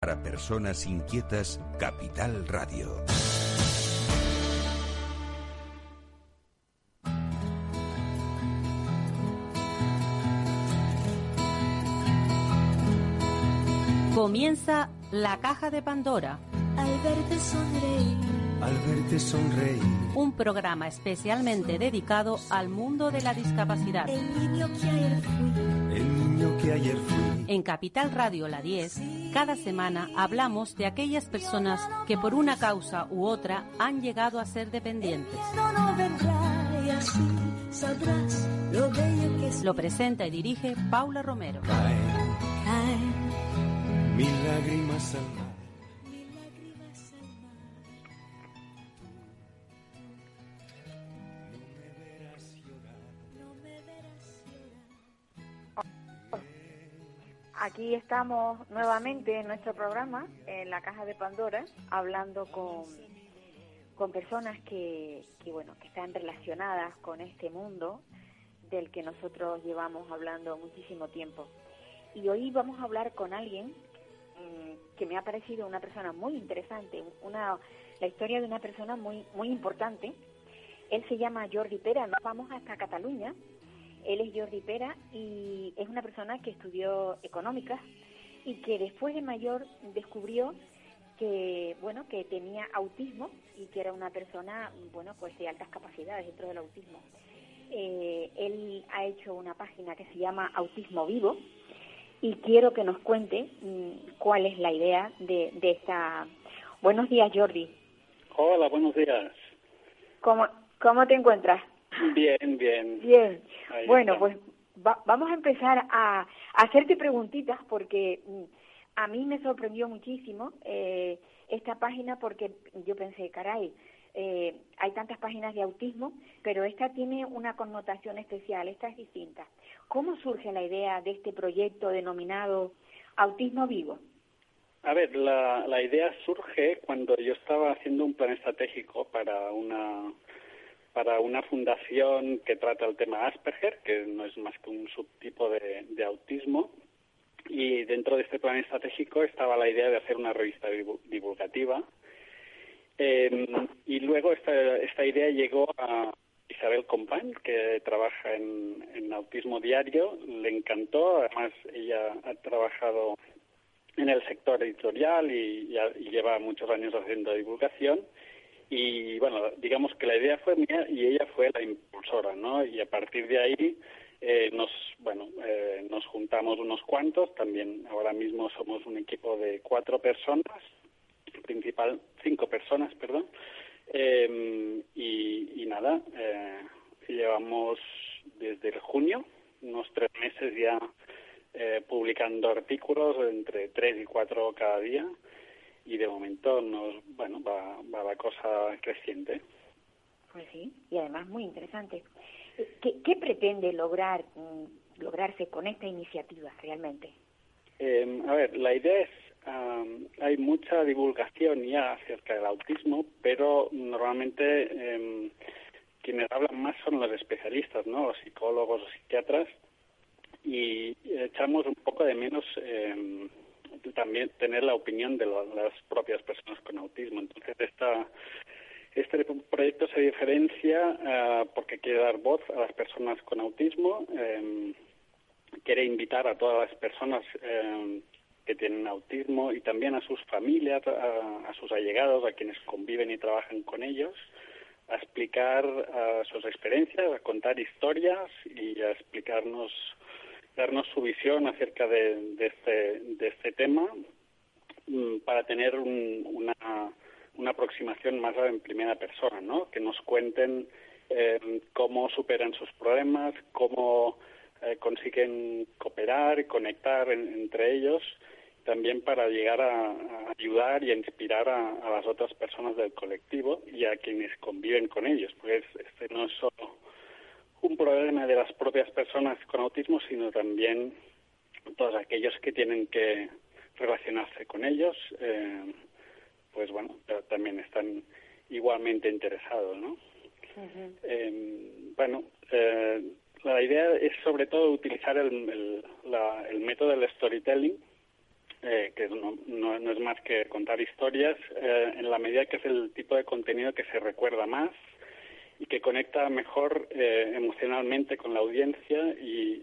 Para personas inquietas, Capital Radio. Comienza la caja de Pandora. Al verte sonreír. Al verte sonreír. Un programa especialmente dedicado al mundo de la discapacidad. El niño que ayer fui. El niño que ayer fui. En Capital Radio La 10, cada semana hablamos de aquellas personas que por una causa u otra han llegado a ser dependientes. Lo presenta y dirige Paula Romero. Caen lágrimas Aquí estamos nuevamente en nuestro programa, en la Caja de Pandora, hablando con, con personas que, que, bueno, que están relacionadas con este mundo del que nosotros llevamos hablando muchísimo tiempo. Y hoy vamos a hablar con alguien mm, que me ha parecido una persona muy interesante, una, la historia de una persona muy, muy importante. Él se llama Jordi Pera, nos vamos hasta Cataluña. Él es Jordi Pera y es una persona que estudió económicas y que después de mayor descubrió que bueno que tenía autismo y que era una persona bueno pues de altas capacidades dentro del autismo. Eh, él ha hecho una página que se llama Autismo Vivo y quiero que nos cuente mm, cuál es la idea de, de esta. Buenos días, Jordi. Hola, buenos días. ¿Cómo, cómo te encuentras? Bien, bien. Bien. Ahí Bueno, pues va- vamos a empezar a, a hacerte preguntitas porque mm, a mí me sorprendió muchísimo eh, esta página porque yo pensé, caray, eh, hay tantas páginas de autismo, pero esta tiene una connotación especial, esta es distinta. ¿Cómo surge la idea de este proyecto denominado Autismo Vivo? A ver, la, la idea surge cuando yo estaba haciendo un plan estratégico para una para una fundación que trata el tema Asperger, que no es más que un subtipo de, autismo. Y dentro de este plan estratégico estaba la idea de hacer una revista divu- divulgativa. Eh, y luego esta, esta idea llegó a Isabel Compán, que trabaja en, Autismo Diario. Le encantó, además ella ha trabajado en el sector editorial y, y y lleva muchos años haciendo divulgación. Y bueno, digamos que la idea fue mía y ella fue la impulsora, ¿no? Y a partir de ahí eh, nos, bueno, eh, nos juntamos unos cuantos. También ahora mismo somos un equipo de cuatro personas, principal cinco personas, perdón. Eh, y, y nada, eh, llevamos desde el junio unos tres meses ya eh, publicando artículos entre tres y cuatro cada día y de momento nos bueno va, va la cosa creciente Pues sí, y además muy interesante. ¿Qué, qué pretende lograr mm, lograrse con esta iniciativa realmente? Eh, a ver la idea es am, hay mucha divulgación ya acerca del autismo pero normalmente em, quienes hablan más son los especialistas no los psicólogos o psiquiatras y echamos un poco de menos em, también tener la opinión de la- las propias personas con autismo. Entonces, esta, este proyecto se diferencia ah, porque quiere dar voz a las personas con autismo, em, quiere invitar a todas las personas em, que tienen autismo y también a sus familias, a, a sus allegados, a quienes conviven y trabajan con ellos, a explicar ah, sus experiencias, a contar historias y a explicarnos darnos su visión acerca de, de este, de este tema mm, para tener un- una, una aproximación más en primera persona, ¿no? Que nos cuenten eh, cómo superan sus problemas, cómo eh, consiguen cooperar y conectar en- entre ellos, también para llegar a, ayudar y a inspirar a, a las otras personas del colectivo y a quienes conviven con ellos, porque es- este no es solo un problema de las propias personas con autismo, sino también todos aquellos que tienen que relacionarse con ellos, eh, pues bueno, también están igualmente interesados, ¿no? Eh, bueno, eh, la idea es sobre todo utilizar el, el, la- el método del storytelling eh, que no, no, no, es más que contar historias, eh, en la medida que es el tipo de contenido que se recuerda más y que conecta mejor eh, emocionalmente con la audiencia y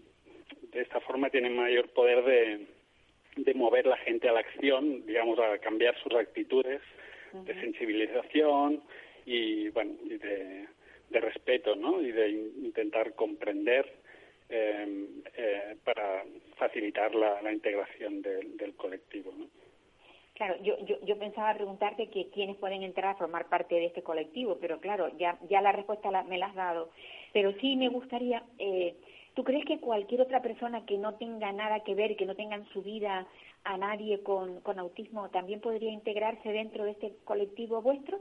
de esta forma tiene mayor poder de, de mover la gente a la acción, digamos, a cambiar sus actitudes de sensibilización y, bueno, y de, de respeto, ¿no? Y de intentar comprender eh, eh, para facilitar la, la integración del, del colectivo. ¿no? Claro, yo, yo, yo pensaba preguntarte que quiénes pueden entrar a formar parte de este colectivo, pero claro, ya, ya la respuesta la, me la has dado. Pero sí me gustaría, eh, ¿tú crees que cualquier otra persona que no tenga nada que ver, que no tenga en su vida a nadie con, con autismo, también podría integrarse dentro de este colectivo vuestro?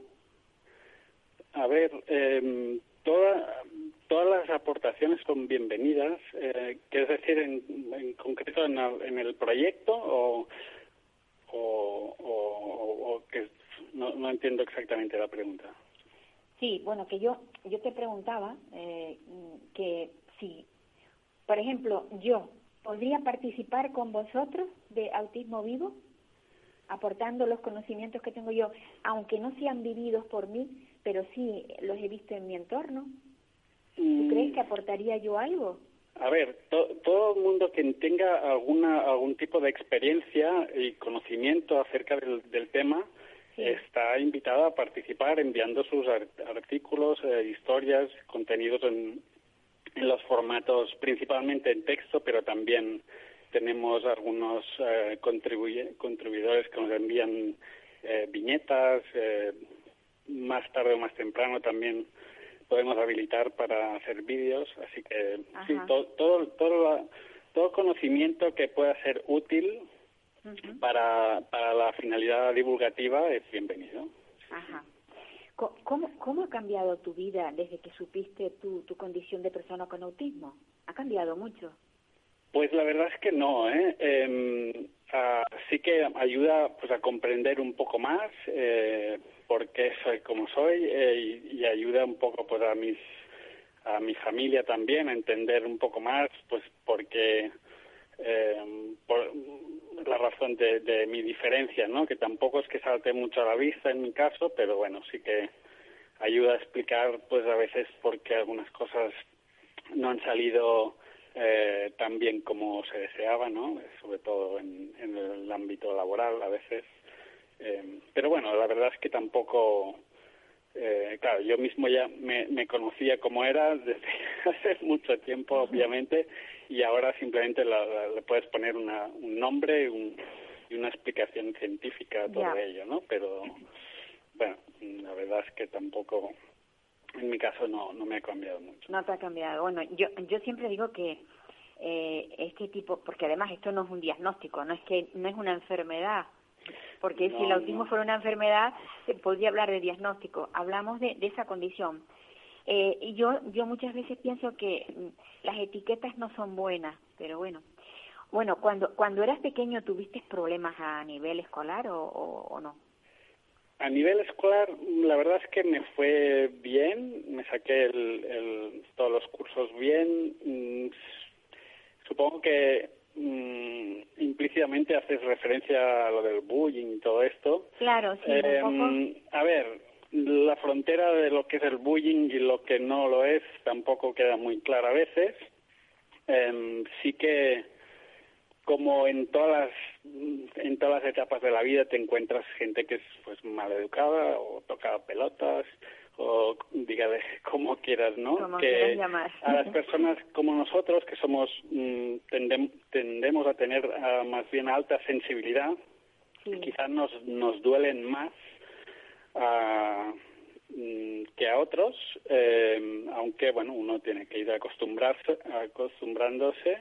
A ver, eh, toda, todas las aportaciones son bienvenidas. Eh, ¿Quieres decir en, en concreto en, en, el proyecto o, o, o, o que no, no, entiendo exactamente la pregunta? Sí, bueno, que yo yo te preguntaba eh, que si, por ejemplo, yo podría participar con vosotros de Autismo Vivo, aportando los conocimientos que tengo yo, aunque no sean vividos por mí, pero sí los he visto en mi entorno. ¿Tú crees que aportaría yo algo? A ver, to, todo el mundo que tenga alguna algún tipo de experiencia y conocimiento acerca del, del tema sí. está invitado a participar enviando sus artículos, eh, historias, contenidos en, en, los formatos principalmente en texto, pero también tenemos algunos eh, contribuidores que nos envían eh, viñetas. más tarde o más temprano también podemos habilitar para hacer vídeos, así que Ajá. sí, todo, todo, todo, todo conocimiento que pueda ser útil uh -huh. para, para la finalidad divulgativa es bienvenido. Ajá. ¿Cómo, ¿Cómo ha cambiado tu vida desde que supiste tu, tu condición de persona con autismo? ¿Ha cambiado mucho? Pues la verdad es que no, ¿eh? eh uh, sí que ayuda pues a comprender un poco más eh, por qué soy como soy eh, y, y, ayuda un poco pues a mis a mi familia también a entender un poco más pues porque eh, por la razón de, de, mi diferencia no que tampoco es que salte mucho a la vista en mi caso pero bueno sí que ayuda a explicar pues a veces por qué algunas cosas no han salido eh, tan bien como se deseaba, ¿no? Sobre todo en, en el ámbito laboral a veces. Eh, pero bueno, la verdad es que tampoco, eh, claro, yo mismo ya me, me conocía como era desde hace mucho tiempo, obviamente, y ahora simplemente la, la, le puedes poner una, un nombre un, y una explicación científica a todo yeah. ello, ¿no? Pero bueno, la verdad es que tampoco en mi caso no, no me ha cambiado mucho. No te ha cambiado. Bueno, yo, yo siempre digo que eh, este tipo, porque además esto no es un diagnóstico, no es que no es una enfermedad, porque no, si el autismo no. fuera una enfermedad, se podría hablar de diagnóstico. Hablamos de, de esa condición. Eh, y yo, yo muchas veces pienso que mm, las etiquetas no son buenas, pero bueno. Bueno, cuando, cuando eras pequeño, ¿tuviste problemas a nivel escolar o, o, o no? A nivel escolar, la verdad es que me fue bien, me saqué el, el, todos los cursos bien. Mm, supongo que mmm, implícitamente haces referencia a lo del bullying y todo esto. Claro, sí. Eh, un poco. A ver, la frontera de lo que es el bullying y lo que no lo es tampoco queda muy clara a veces. Eh, sí que como en todas las en todas las etapas de la vida te encuentras gente que es pues mal educada o toca pelotas o dígale como quieras, ¿no? Como que llamar. a las personas como nosotros que somos mmm, tendem, tendemos a tener uh, más bien alta sensibilidad, sí. quizás nos nos duelen más uh, que a otros, eh, aunque bueno, uno tiene que ir acostumbrarse, acostumbrándose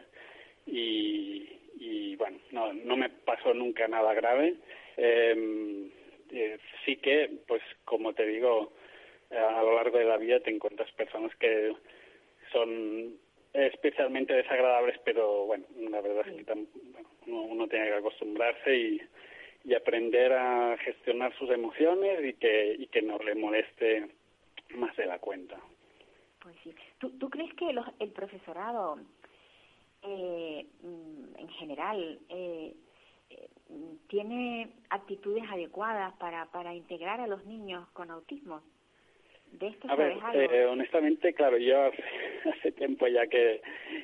y y bueno, no, no me pasó nunca nada grave. Eh, eh, sí que, pues como te digo, a lo largo de la vida te encuentras personas que son especialmente desagradables, pero bueno, la verdad es que uno, uno tiene que acostumbrarse y, y aprender a gestionar sus emociones y que, y que no le moleste más de la cuenta. Pues sí. ¿Tú, crees que los, el profesorado eh, en general, eh, tiene actitudes adecuadas para, para integrar a los niños con autismo. ¿De esto a ver, eh, honestamente, claro, yo hace, tiempo ya que,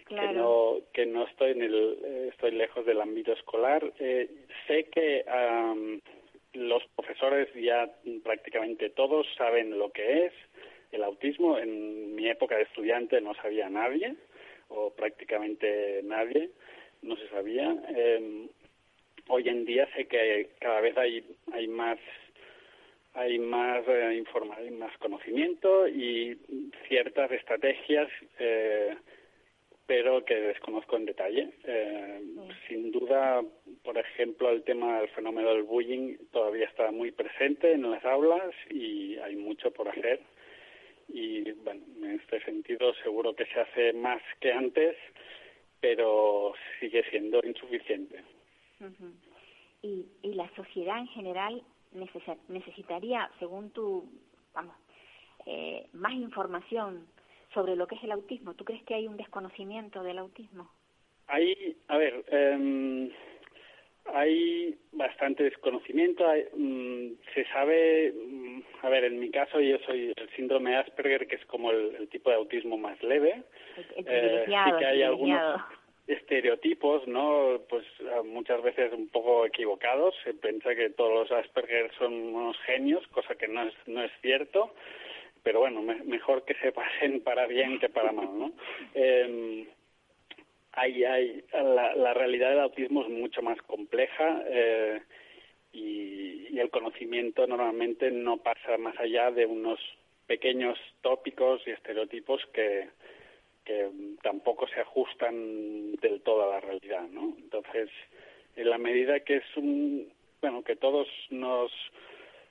que, no, que no estoy en el, eh, estoy lejos del ámbito escolar. Eh, sé que los profesores ya prácticamente todos saben lo que es el autismo. En mi época de estudiante no sabía nadie, o prácticamente nadie, no se sabía. Eh, hoy en día sé que cada vez hay, hay más hay más eh, hay más conocimiento y ciertas estrategias eh, pero que desconozco en detalle. Eh, sin duda, por ejemplo, el tema del fenómeno del bullying todavía está muy presente en las aulas y hay mucho por hacer. Y bueno, en este sentido seguro que se hace más que antes, pero sigue siendo insuficiente y, y la sociedad en general necesitaría, según tu, vamos, eh, más información sobre lo que es el autismo. ¿Tú crees que hay un desconocimiento del autismo? Hay, a ver, eh, hay bastante desconocimiento. Mm, se sabe, mm, a ver, en mi caso yo soy el síndrome de Asperger, que es como el, tipo de autismo más leve. El, eh, sí que hay algunos estereotipos, ¿no? Pues ah, muchas veces un poco equivocados. Se piensa que todos los Asperger son unos genios, cosa que no es, no es cierto. Pero bueno, mejor que se pasen para bien que para mal, ¿no? Eh, hay, hay, la, la, realidad del autismo es mucho más compleja eh, y, y el conocimiento normalmente no pasa más allá de unos pequeños tópicos y estereotipos que, que tampoco se ajustan del todo a la realidad, ¿no? Entonces, en la medida que es un, bueno, que todos nos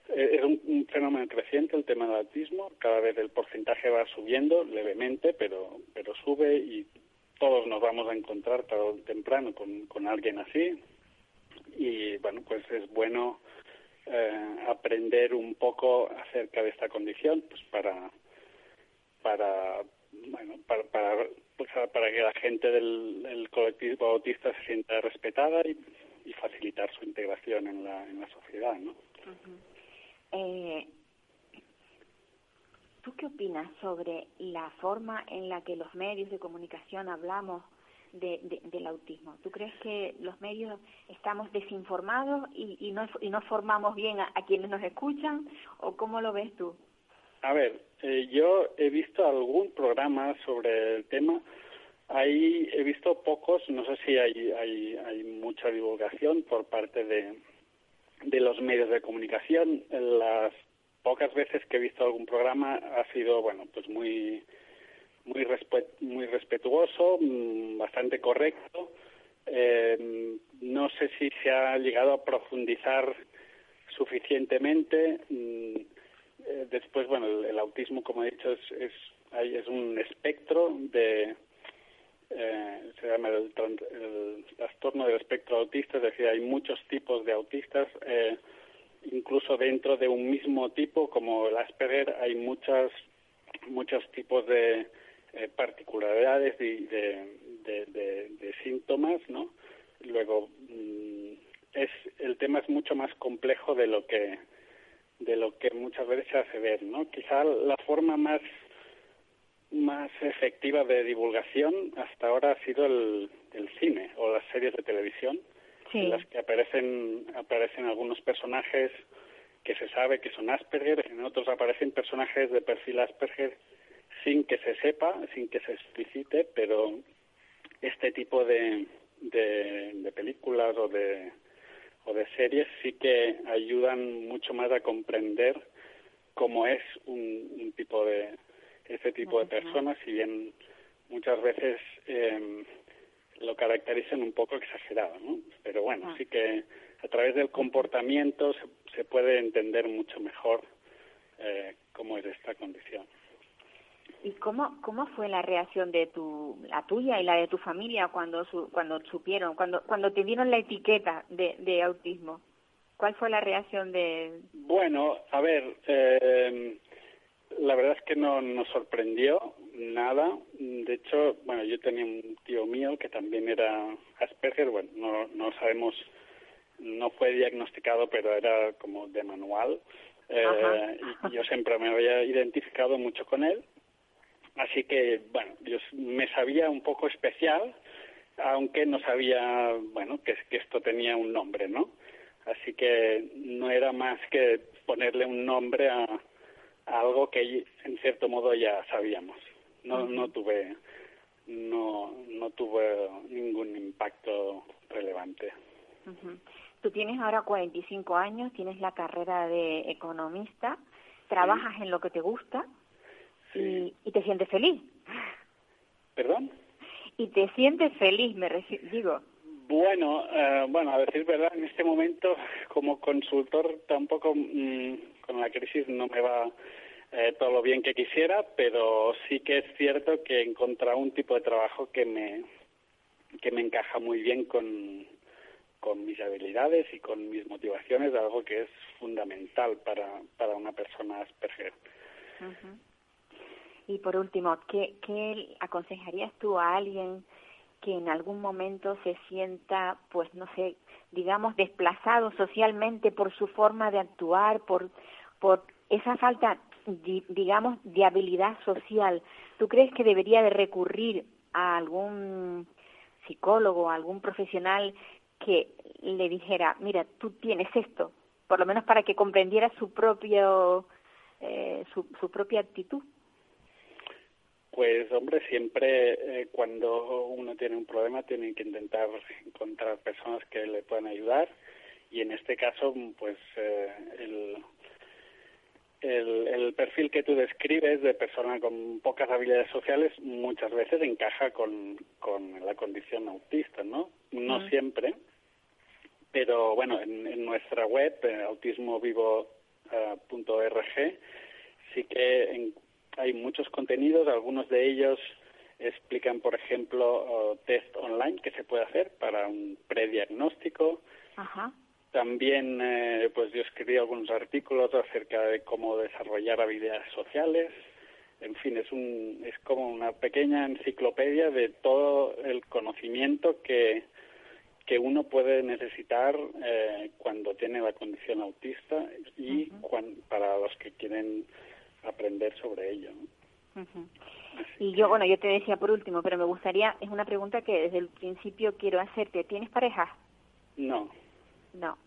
eh, es un, fenómeno creciente el tema del autismo, cada vez el porcentaje va subiendo levemente, pero pero sube y todos nos vamos a encontrar tarde o temprano con, con alguien así y bueno, pues es bueno eh, aprender un poco acerca de esta condición, pues para para bueno, para, para, pues, para que la gente del, colectivo autista se sienta respetada y, facilitar su integración en la, en la sociedad, ¿no? eh, ¿Tú qué opinas sobre la forma en la que los medios de comunicación hablamos de, del autismo? ¿Tú crees que los medios estamos desinformados y, y, no, y no formamos bien a quienes nos escuchan? ¿O cómo lo ves tú? A ver, eh, yo he visto algún programa sobre el tema. Ahí he visto pocos, no sé si hay, hay, mucha divulgación por parte de, los medios de comunicación. Las pocas veces que he visto algún programa ha sido, bueno, pues muy muy muy respetuoso, mm, bastante correcto. Eh, no sé si se ha llegado a profundizar suficientemente. Eh, después, bueno, el, autismo, como he dicho, es, es, es un espectro de, eh, se llama el, trastorno del espectro autista, es decir, hay muchos tipos de autistas, eh, incluso dentro de un mismo tipo, como el Asperger, hay muchas, muchos tipos de eh, particularidades y de, de, de, síntomas, ¿no? Luego, mm, es, el tema es mucho más complejo de lo que de lo que muchas veces se hace ver, ¿no? Quizá la forma más más efectiva de divulgación hasta ahora ha sido el, el cine o las series de televisión en las que aparecen aparecen algunos personajes que se sabe que son Asperger, en otros aparecen personajes de perfil Asperger sin que se sepa, sin que se explicite, pero este tipo de, de, de películas o de o de series sí que ayudan mucho más a comprender cómo es un, tipo de ese tipo de personas si bien muchas veces eh, lo caracterizan un poco exagerado no pero bueno ah. sí que a través del comportamiento se, se puede entender mucho mejor eh, cómo es esta condición ¿Y cómo, cómo fue la reacción de tu, la tuya y la de tu familia cuando, cuando supieron, cuando, cuando te dieron la etiqueta de, de autismo? ¿Cuál fue la reacción de...? Bueno, a ver, eh, la verdad es que no nos sorprendió nada. De hecho, bueno, yo tenía un tío mío que también era Asperger, bueno, no, no sabemos no fue diagnosticado, pero era como de manual. Eh, y yo siempre me había identificado mucho con él. Así que, bueno, yo me sabía un poco especial, aunque no sabía, bueno, que, que esto tenía un nombre, ¿no? Así que no era más que ponerle un nombre a, algo que en cierto modo ya sabíamos. No, no tuve no, no tuve ningún impacto relevante. Tú tienes ahora 45 años, tienes la carrera de economista, trabajas en lo que te gusta y, y, te sientes feliz. ¿Perdón? Y te sientes feliz, me digo. Bueno, eh, bueno, a decir verdad, en este momento como consultor tampoco mm, con la crisis no me va eh, todo lo bien que quisiera, pero sí que es cierto que he encontrado un tipo de trabajo que me que me encaja muy bien con, con mis habilidades y con mis motivaciones, algo que es fundamental para, para una persona Asperger. Y por último, ¿qué, ¿qué aconsejarías tú a alguien que en algún momento se sienta, pues no sé, digamos, desplazado socialmente por su forma de actuar, por, por esa falta, digamos, de habilidad social? ¿Tú crees que debería de recurrir a algún psicólogo, a algún profesional que le dijera, mira, tú tienes esto, por lo menos para que comprendiera su propio eh, su propia actitud. Pues hombre, siempre eh, cuando uno tiene un problema tiene que intentar encontrar personas que le puedan ayudar y en este caso pues eh, el, el, el, perfil que tú describes de persona con pocas habilidades sociales muchas veces encaja con, con la condición autista, ¿no? No siempre, pero bueno, en, nuestra web, eh, autismovivo.org, sí que hay muchos contenidos, algunos de ellos explican, por ejemplo, test online que se puede hacer para un prediagnóstico. Ajá. También, eh, pues yo escribí algunos artículos acerca de cómo desarrollar habilidades sociales. En fin, es, un, es como una pequeña enciclopedia de todo el conocimiento que, que uno puede necesitar eh, cuando tiene la condición autista y para los que quieren aprender sobre ello. Y yo, bueno, yo te decía por último, pero me gustaría, es una pregunta que desde el principio quiero hacerte. ¿Tienes pareja? No. No.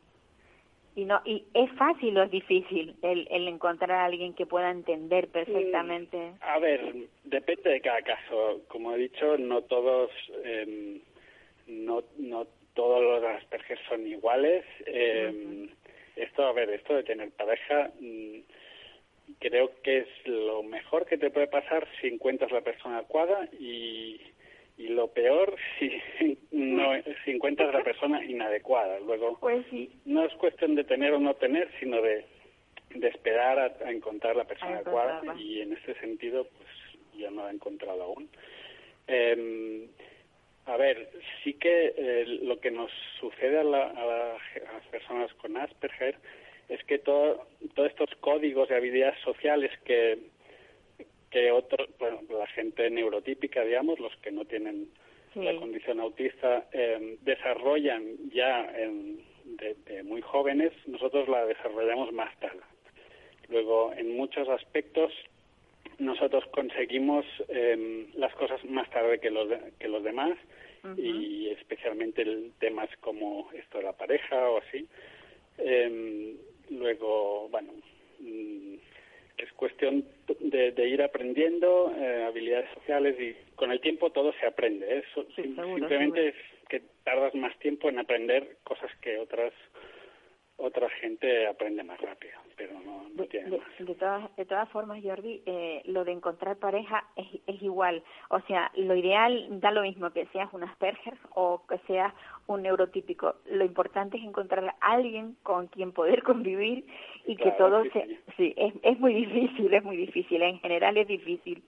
Y no y es fácil o es difícil el, el encontrar a alguien que pueda entender perfectamente. Mm, a ver, depende de cada caso. Como he dicho, no todos eh, no no todos los Asperger son iguales. Eh, Esto, a ver, esto de tener pareja, mm, creo que es lo mejor que te puede pasar si encuentras la persona adecuada y, y lo peor si no si encuentras la persona inadecuada. Luego, pues sí. no es cuestión de tener o no tener, sino de, de esperar a, encontrar la persona adecuada y en ese sentido, pues yo no la he encontrado aún. Eh, a ver, sí que eh, lo que nos sucede a, las personas con Asperger es que todo, todos estos códigos de habilidades sociales que, que otro, bueno, la gente neurotípica, digamos, los que no tienen la condición autista, eh, desarrollan ya de, muy jóvenes, nosotros la desarrollamos más tarde. Luego, en muchos aspectos, nosotros conseguimos eh, las cosas más tarde que los, que los demás y especialmente el temas como esto de la pareja o así. Eh, luego, bueno, mm, es cuestión de, ir aprendiendo eh, habilidades sociales y con el tiempo todo se aprende. Eso simplemente es que tardas más tiempo en aprender cosas que otras otra gente aprende más rápido, pero no, no tiene de, más. De, todas, de todas formas, Jordi, eh, lo de encontrar pareja es, es igual. O sea, lo ideal da lo mismo que seas un Asperger o que seas un neurotípico. Lo importante es encontrar a alguien con quien poder convivir y que todo se... Sí, es, es muy difícil, es muy difícil. En general es difícil.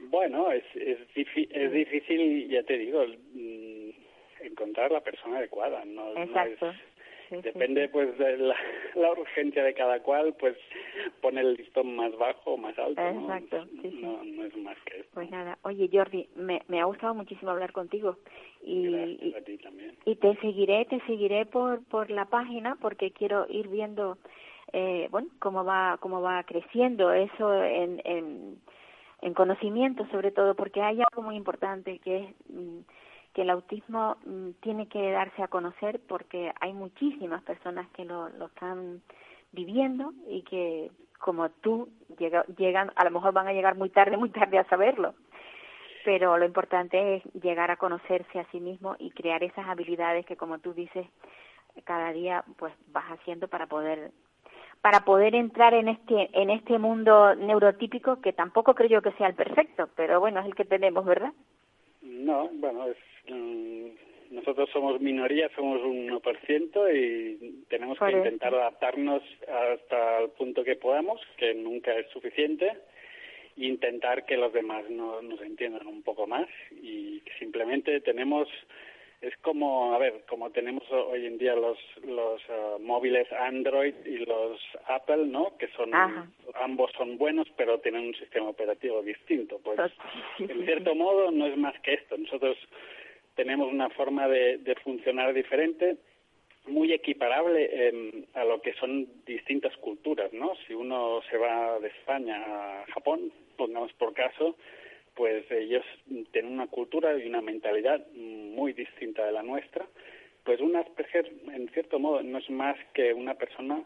Bueno, es, es, es difícil, ya te digo, mm, encontrar la persona adecuada. No, Exacto. No es, Depende pues de la, urgencia de cada cual, pues pone el listón más bajo o más alto. Exacto, ¿no? No, es más que eso. Pues nada, oye Jordi, me, me ha gustado muchísimo hablar contigo y, y, a ti también. y te seguiré, te seguiré por, por la página porque quiero ir viendo eh, bueno cómo va cómo va creciendo eso en, en, en conocimiento sobre todo porque hay algo muy importante que es mm, que el autismo mm, tiene que darse a conocer porque hay muchísimas personas que lo, lo están viviendo y que como tú llegan a lo mejor van a llegar muy tarde muy tarde a saberlo pero lo importante es llegar a conocerse a sí mismo y crear esas habilidades que como tú dices cada día pues vas haciendo para poder para poder entrar en este en este mundo neurotípico que tampoco creo yo que sea el perfecto, pero bueno, es el que tenemos, ¿verdad? No, bueno, es, mm, nosotros somos minoría, somos un 1% y tenemos que intentar adaptarnos hasta el punto que podamos, que nunca es suficiente, e intentar que los demás no, nos entiendan un poco más y simplemente tenemos es como, a ver, como tenemos hoy en día los, los uh, móviles Android y los Apple, ¿no? Que son, ambos son buenos, pero tienen un sistema operativo distinto. Pues, en cierto modo, no es más que esto. Nosotros tenemos una forma de, de funcionar diferente, muy equiparable a lo que son distintas culturas, ¿no? Si uno se va de España a Japón, pongamos por caso, pues ellos tienen una cultura y una mentalidad muy distinta de la nuestra. Pues un Asperger, en cierto modo, no es más que una persona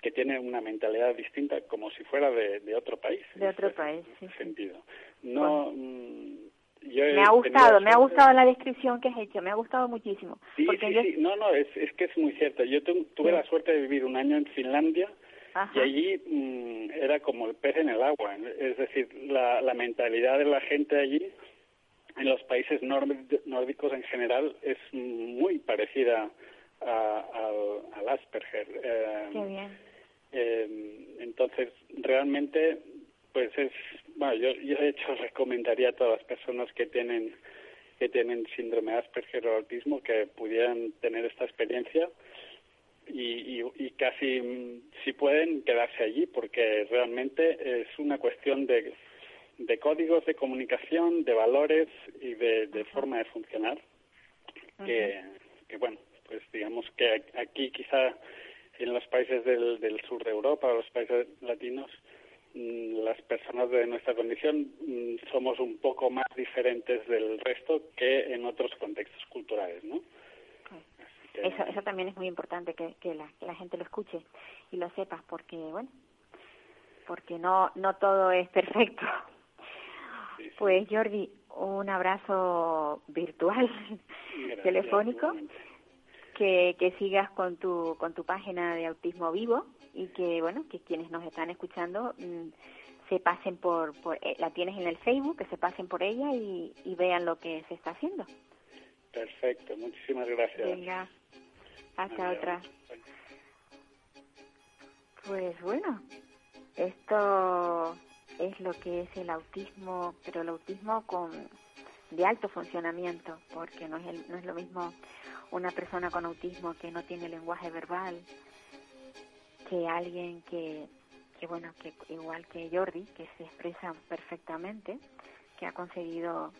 que tiene una mentalidad distinta como si fuera de, otro país. De otro país, sí. sentido. No, mm, me ha gustado, me ha gustado la descripción que has hecho, me ha gustado muchísimo. Sí, sí, sí, no, no, es, es que es muy cierto. Yo tuve la suerte de vivir un año en Finlandia y allí mm, era como el pez en el agua. Es decir, la, la mentalidad de la gente allí, en los países nórdicos en general, es muy parecida al Asperger. Eh, Qué bien. Eh, entonces, realmente, pues es, bueno, yo, yo de hecho recomendaría a todas las personas que tienen que tienen síndrome de Asperger o autismo que pudieran tener esta experiencia y, y, casi si pueden quedarse allí porque realmente es una cuestión de, de códigos de comunicación, de valores y de, forma de funcionar que, que, bueno, pues digamos que aquí quizá en los países del, del sur de Europa o los países latinos mm, las personas de nuestra condición mm, somos un poco más diferentes del resto que en otros contextos culturales, ¿no? Eso, eso también es muy importante que, que, la, la gente lo escuche y lo sepa, porque, bueno, porque no, no todo es perfecto. Pues Jordi, un abrazo virtual, telefónico, que, que sigas con tu, con tu página de Autismo Vivo y que, bueno, que quienes nos están escuchando mm, se pasen por, por, eh, la tienes en el Facebook, que se pasen por ella y, y vean lo que se está haciendo. Perfecto, muchísimas gracias. Venga, hasta otra. Pues bueno, esto es lo que es el autismo, pero el autismo con de alto funcionamiento, porque no es, el, no es lo mismo una persona con autismo que no tiene lenguaje verbal que alguien que, que bueno, que igual que Jordi, que se expresa perfectamente, que ha conseguido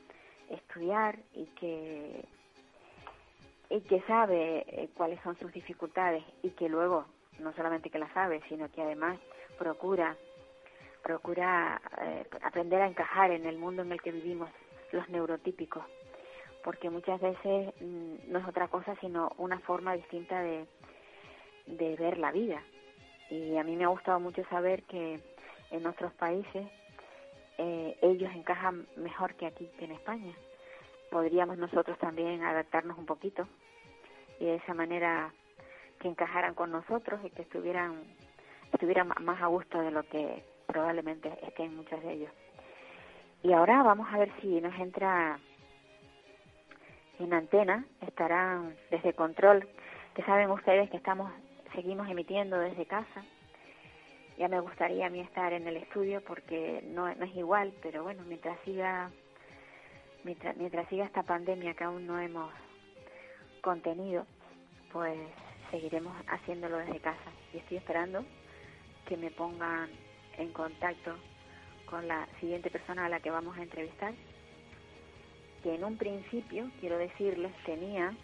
estudiar y que y que sabe eh, cuáles son sus dificultades y que luego no solamente que las sabe, sino que además procura procura eh, aprender a encajar en el mundo en el que vivimos los neurotípicos, porque muchas veces mm, no es otra cosa sino una forma distinta de, de ver la vida. Y a mí me ha gustado mucho saber que en nuestros países eh, ellos encajan mejor que aquí, que en España. Podríamos nosotros también adaptarnos un poquito y de esa manera que encajaran con nosotros y que estuvieran estuvieran más a gusto de lo que probablemente estén muchos de ellos. Y ahora vamos a ver si nos entra en antena, estarán desde control, que saben ustedes que estamos seguimos emitiendo desde casa. Ya me gustaría a mí estar en el estudio porque no, no es igual, pero bueno, mientras siga mientras, mientras siga esta pandemia que aún no hemos contenido, pues seguiremos haciéndolo desde casa. Y estoy esperando que me pongan en contacto con la siguiente persona a la que vamos a entrevistar, que en un principio, quiero decirles, tenía,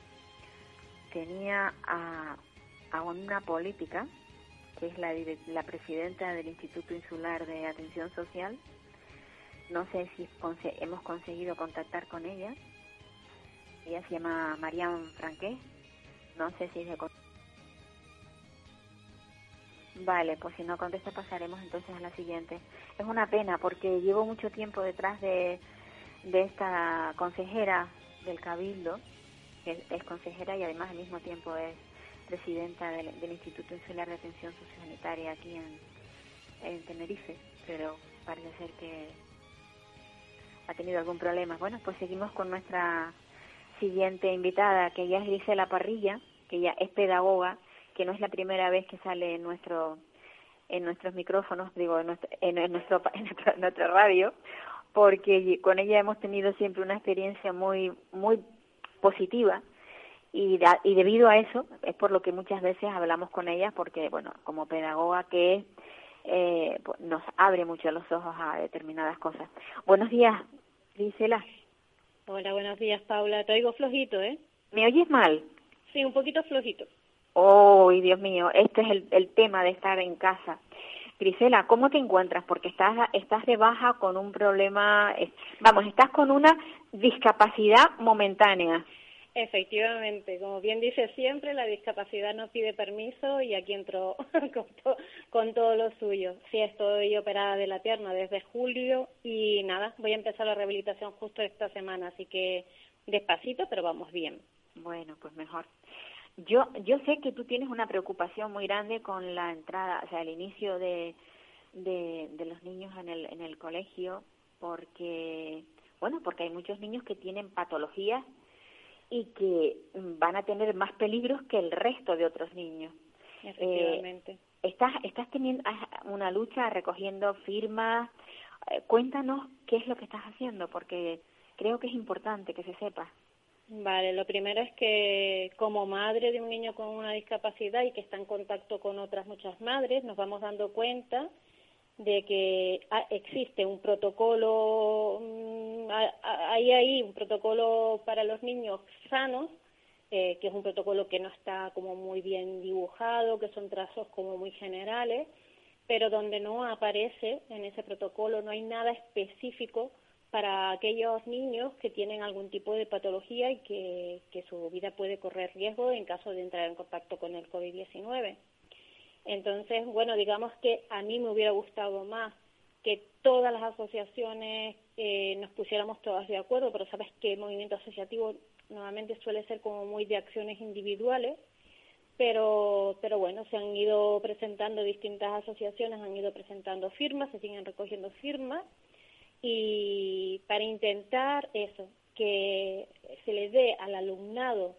tenía a, una política, que es la, la presidenta del Instituto Insular de Atención Social. No sé si hemos conseguido contactar con ella. Ella se llama Marian Franqué. No sé si es de Vale, pues si no contesta pasaremos entonces a la siguiente. Es una pena porque llevo mucho tiempo detrás de, de esta consejera del Cabildo, que es, consejera y además al mismo tiempo es presidenta del, Instituto Insular de Atención Sociosanitaria aquí en Tenerife, pero parece ser que ha tenido algún problema. Bueno, pues seguimos con nuestra siguiente invitada, que ya es Gisela Parrilla, que ya es pedagoga que no es la primera vez que sale en nuestro en nuestros micrófonos, digo, en nuestro, en, nuestro, en nuestra radio, porque con ella hemos tenido siempre una experiencia muy muy positiva y, y debido a eso es por lo que muchas veces hablamos con ella porque bueno como pedagoga que eh, pues nos abre mucho los ojos a determinadas cosas. Buenos días Gisela hola buenos días Paula te oigo flojito eh me oyes mal sí un poquito flojito Oh, Dios mío, este es el, tema de estar en casa. Grisela, ¿cómo te encuentras? Porque estás, estás de baja con un problema, vamos, estás con una discapacidad momentánea. Efectivamente, como bien dice siempre, la discapacidad no pide permiso y aquí entro con, con, todo lo suyo. Sí, estoy operada de la pierna desde julio y nada, voy a empezar la rehabilitación justo esta semana, así que despacito, pero vamos bien. Bueno, pues mejor. Yo, yo sé que tú tienes una preocupación muy grande con la entrada, o sea, el inicio de, de, de los niños en el, en el colegio, porque, bueno, porque hay muchos niños que tienen patologías y que van a tener más peligros que el resto de otros niños. Efectivamente. Eh, estás, estás teniendo una lucha recogiendo firmas. Eh, cuéntanos qué es lo que estás haciendo, porque creo que es importante que se sepa. Vale, lo primero es que como madre de un niño con una discapacidad y que está en contacto con otras muchas madres, nos vamos dando cuenta de que existe un protocolo, mm, hay ahí un protocolo para los niños sanos, eh, que es un protocolo que no está como muy bien dibujado, que son trazos como muy generales, pero donde no aparece en ese protocolo, no hay nada específico para aquellos niños que tienen algún tipo de patología y que, su vida puede correr riesgo en caso de entrar en contacto con el COVID-19. Entonces, bueno, digamos que a mí me hubiera gustado más que todas las asociaciones eh, nos pusiéramos todas de acuerdo, pero sabes que el movimiento asociativo nuevamente suele ser como muy de acciones individuales, pero, pero bueno, se han ido presentando distintas asociaciones, han ido presentando firmas, se siguen recogiendo firmas y para intentar eso, que se le dé al alumnado,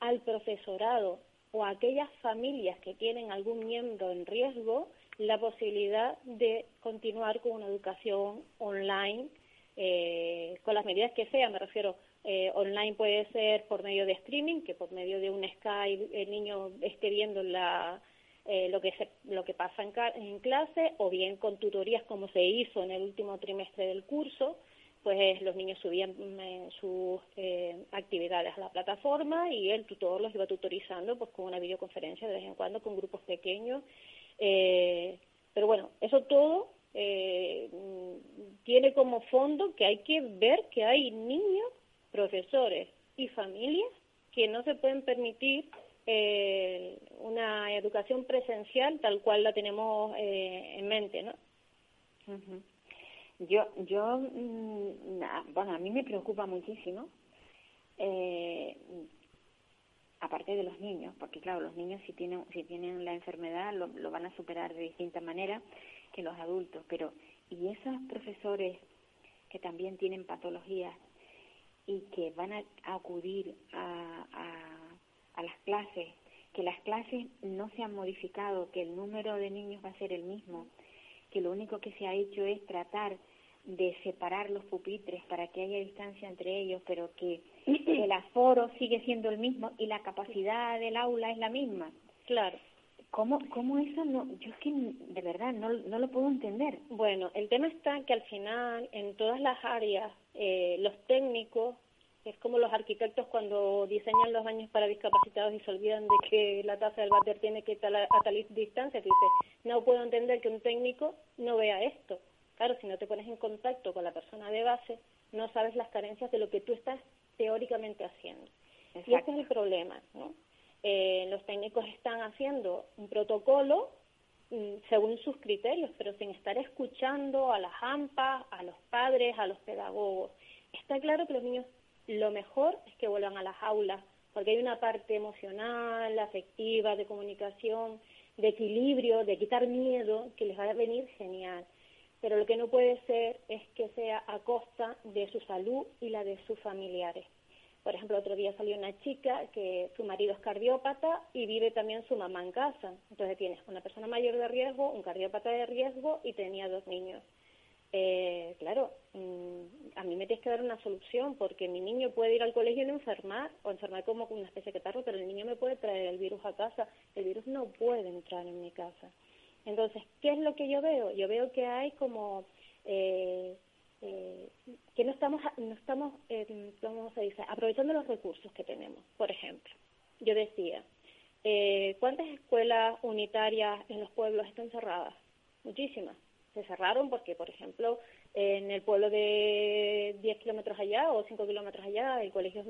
al profesorado o a aquellas familias que tienen algún miembro en riesgo la posibilidad de continuar con una educación online eh, con las medidas que sean, me refiero, eh, online puede ser por medio de streaming, que por medio de un Skype el niño esté viendo la, eh, lo, que lo que pasa en, en, clase o bien con tutorías como se hizo en el último trimestre del curso, pues los niños subían sus eh, actividades a la plataforma y el tutor los iba tutorizando pues con una videoconferencia de vez en cuando con grupos pequeños. Eh, pero bueno, eso todo eh, tiene como fondo que hay que ver que hay niños, profesores y familias que no se pueden permitir eh, una educación presencial tal cual la tenemos eh, en mente, ¿no? Yo, yo, mm, bueno, a mí me preocupa muchísimo, eh, aparte de los niños, porque claro, los niños si tienen, si tienen la enfermedad lo, lo van a superar de distinta manera que los adultos, pero y esos profesores que también tienen patologías y que van a, acudir a, a a las clases, que las clases no se han modificado, que el número de niños va a ser el mismo, que lo único que se ha hecho es tratar de separar los pupitres para que haya distancia entre ellos, pero que el aforo sigue siendo el mismo y la capacidad del aula es la misma. Claro. ¿Cómo, ¿Cómo eso no? Yo es que de verdad no, no lo puedo entender. Bueno, el tema está que al final, en todas las áreas, eh, los técnicos, es como los arquitectos cuando diseñan los baños para discapacitados y se olvidan de que la taza del váter tiene que estar a tal distancia, que dice, no puedo entender que un técnico no vea esto. Claro, si no te pones en contacto con la persona de base, no sabes las carencias de lo que tú estás teóricamente haciendo. Y ese es el problema, ¿no? Eh, los técnicos están haciendo un protocolo mm, según sus criterios, pero sin estar escuchando a las AMPA, a los padres, a los pedagogos. Está claro que los niños lo mejor es que vuelvan a las aulas, porque hay una parte emocional, afectiva, de comunicación, de equilibrio, de quitar miedo, que les va a venir genial. Pero lo que no puede ser es que sea a costa de su salud y la de sus familiares. Por ejemplo, otro día salió una chica que su marido es cardiópata y vive también su mamá en casa. Entonces tienes una persona mayor de riesgo, un cardiópata de riesgo y tenía dos niños. Eh, claro, mm, a mí me tienes que dar una solución porque mi niño puede ir al colegio y no enfermar o enfermar como una especie de catarro, pero el niño me puede traer el virus a casa. El virus no puede entrar en mi casa. Entonces, ¿qué es lo que yo veo? Yo veo que hay como eh, eh, que no estamos, no estamos eh, ¿cómo se dice? aprovechando los recursos que tenemos. Por ejemplo, yo decía, eh, ¿cuántas escuelas unitarias en los pueblos están cerradas? Muchísimas. Se cerraron porque, por ejemplo, en el pueblo de 10 kilómetros allá o 5 kilómetros allá el colegio